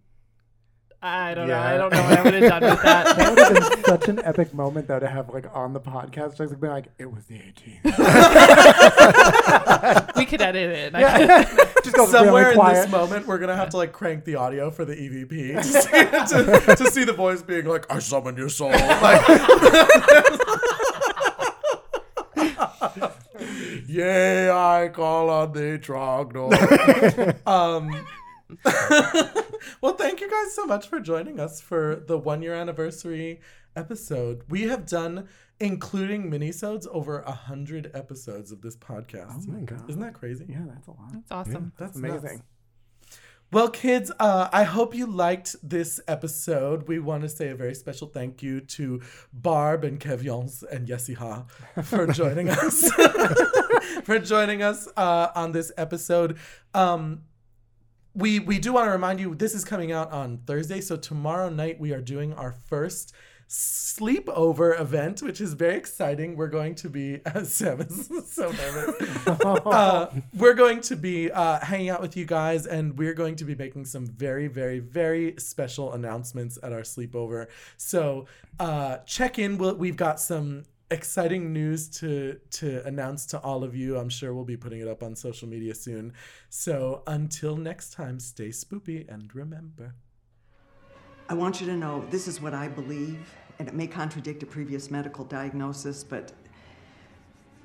I don't know. I don't know what I would have done with that. That would have been such an epic moment, though, to have like on the podcast, just like being like, "It was the 18th." we could edit it. I could- just goes Somewhere really in this moment, we're gonna have to like crank the audio for the EVP to see, to, to see the voice being like, "I summon your soul." Like, Yay! I call on the Trogdor. um. Well, thank you guys so much for joining us for the one year anniversary episode. We have done, including minisodes, over a hundred episodes of this podcast. Oh my God. Isn't that crazy? Yeah, that's a lot. That's awesome. That's Amazing. nuts. Well, kids, uh, I hope you liked this episode. We want to say a very special thank you to Barb and Kevyons and Yesiha for joining us. for joining us uh, on this episode. Um, we we do want to remind you this is coming out on Thursday, so tomorrow night we are doing our first sleepover event, which is very exciting. We're going to be Sam is so nervous. uh, we're going to be uh, hanging out with you guys, and we're going to be making some very, very, very special announcements at our sleepover. So uh, check in. We'll, we've got some exciting news to to announce to all of you. I'm sure we'll be putting it up on social media soon. So until next time, stay spoopy and remember. I want you to know this is what I believe, and it may contradict a previous medical diagnosis, but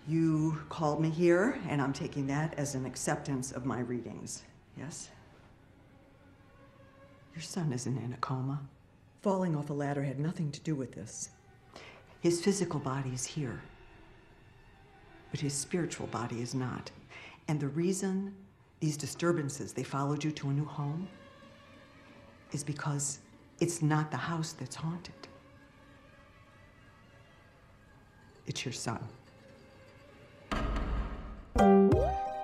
you called me here, and I'm taking that as an acceptance of my readings. Yes? Your son isn't in a coma. Falling off a ladder had nothing to do with this. His physical body is here, but his spiritual body is not. And the reason these disturbances, they followed you to a new home, is because it's not the house that's haunted. It's your son.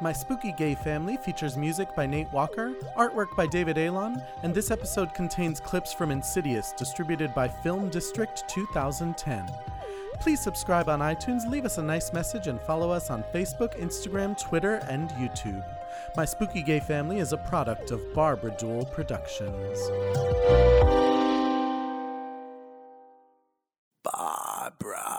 My Spooky Gay Family features music by Nate Walker, artwork by David Alon, and this episode contains clips from Insidious, distributed by FilmDistrict 2010. Please subscribe on iTunes, leave us a nice message, and follow us on Facebook, Instagram, Twitter, and YouTube. My Spooky Gay Family is a product of Barbara Duel Productions. Barbara.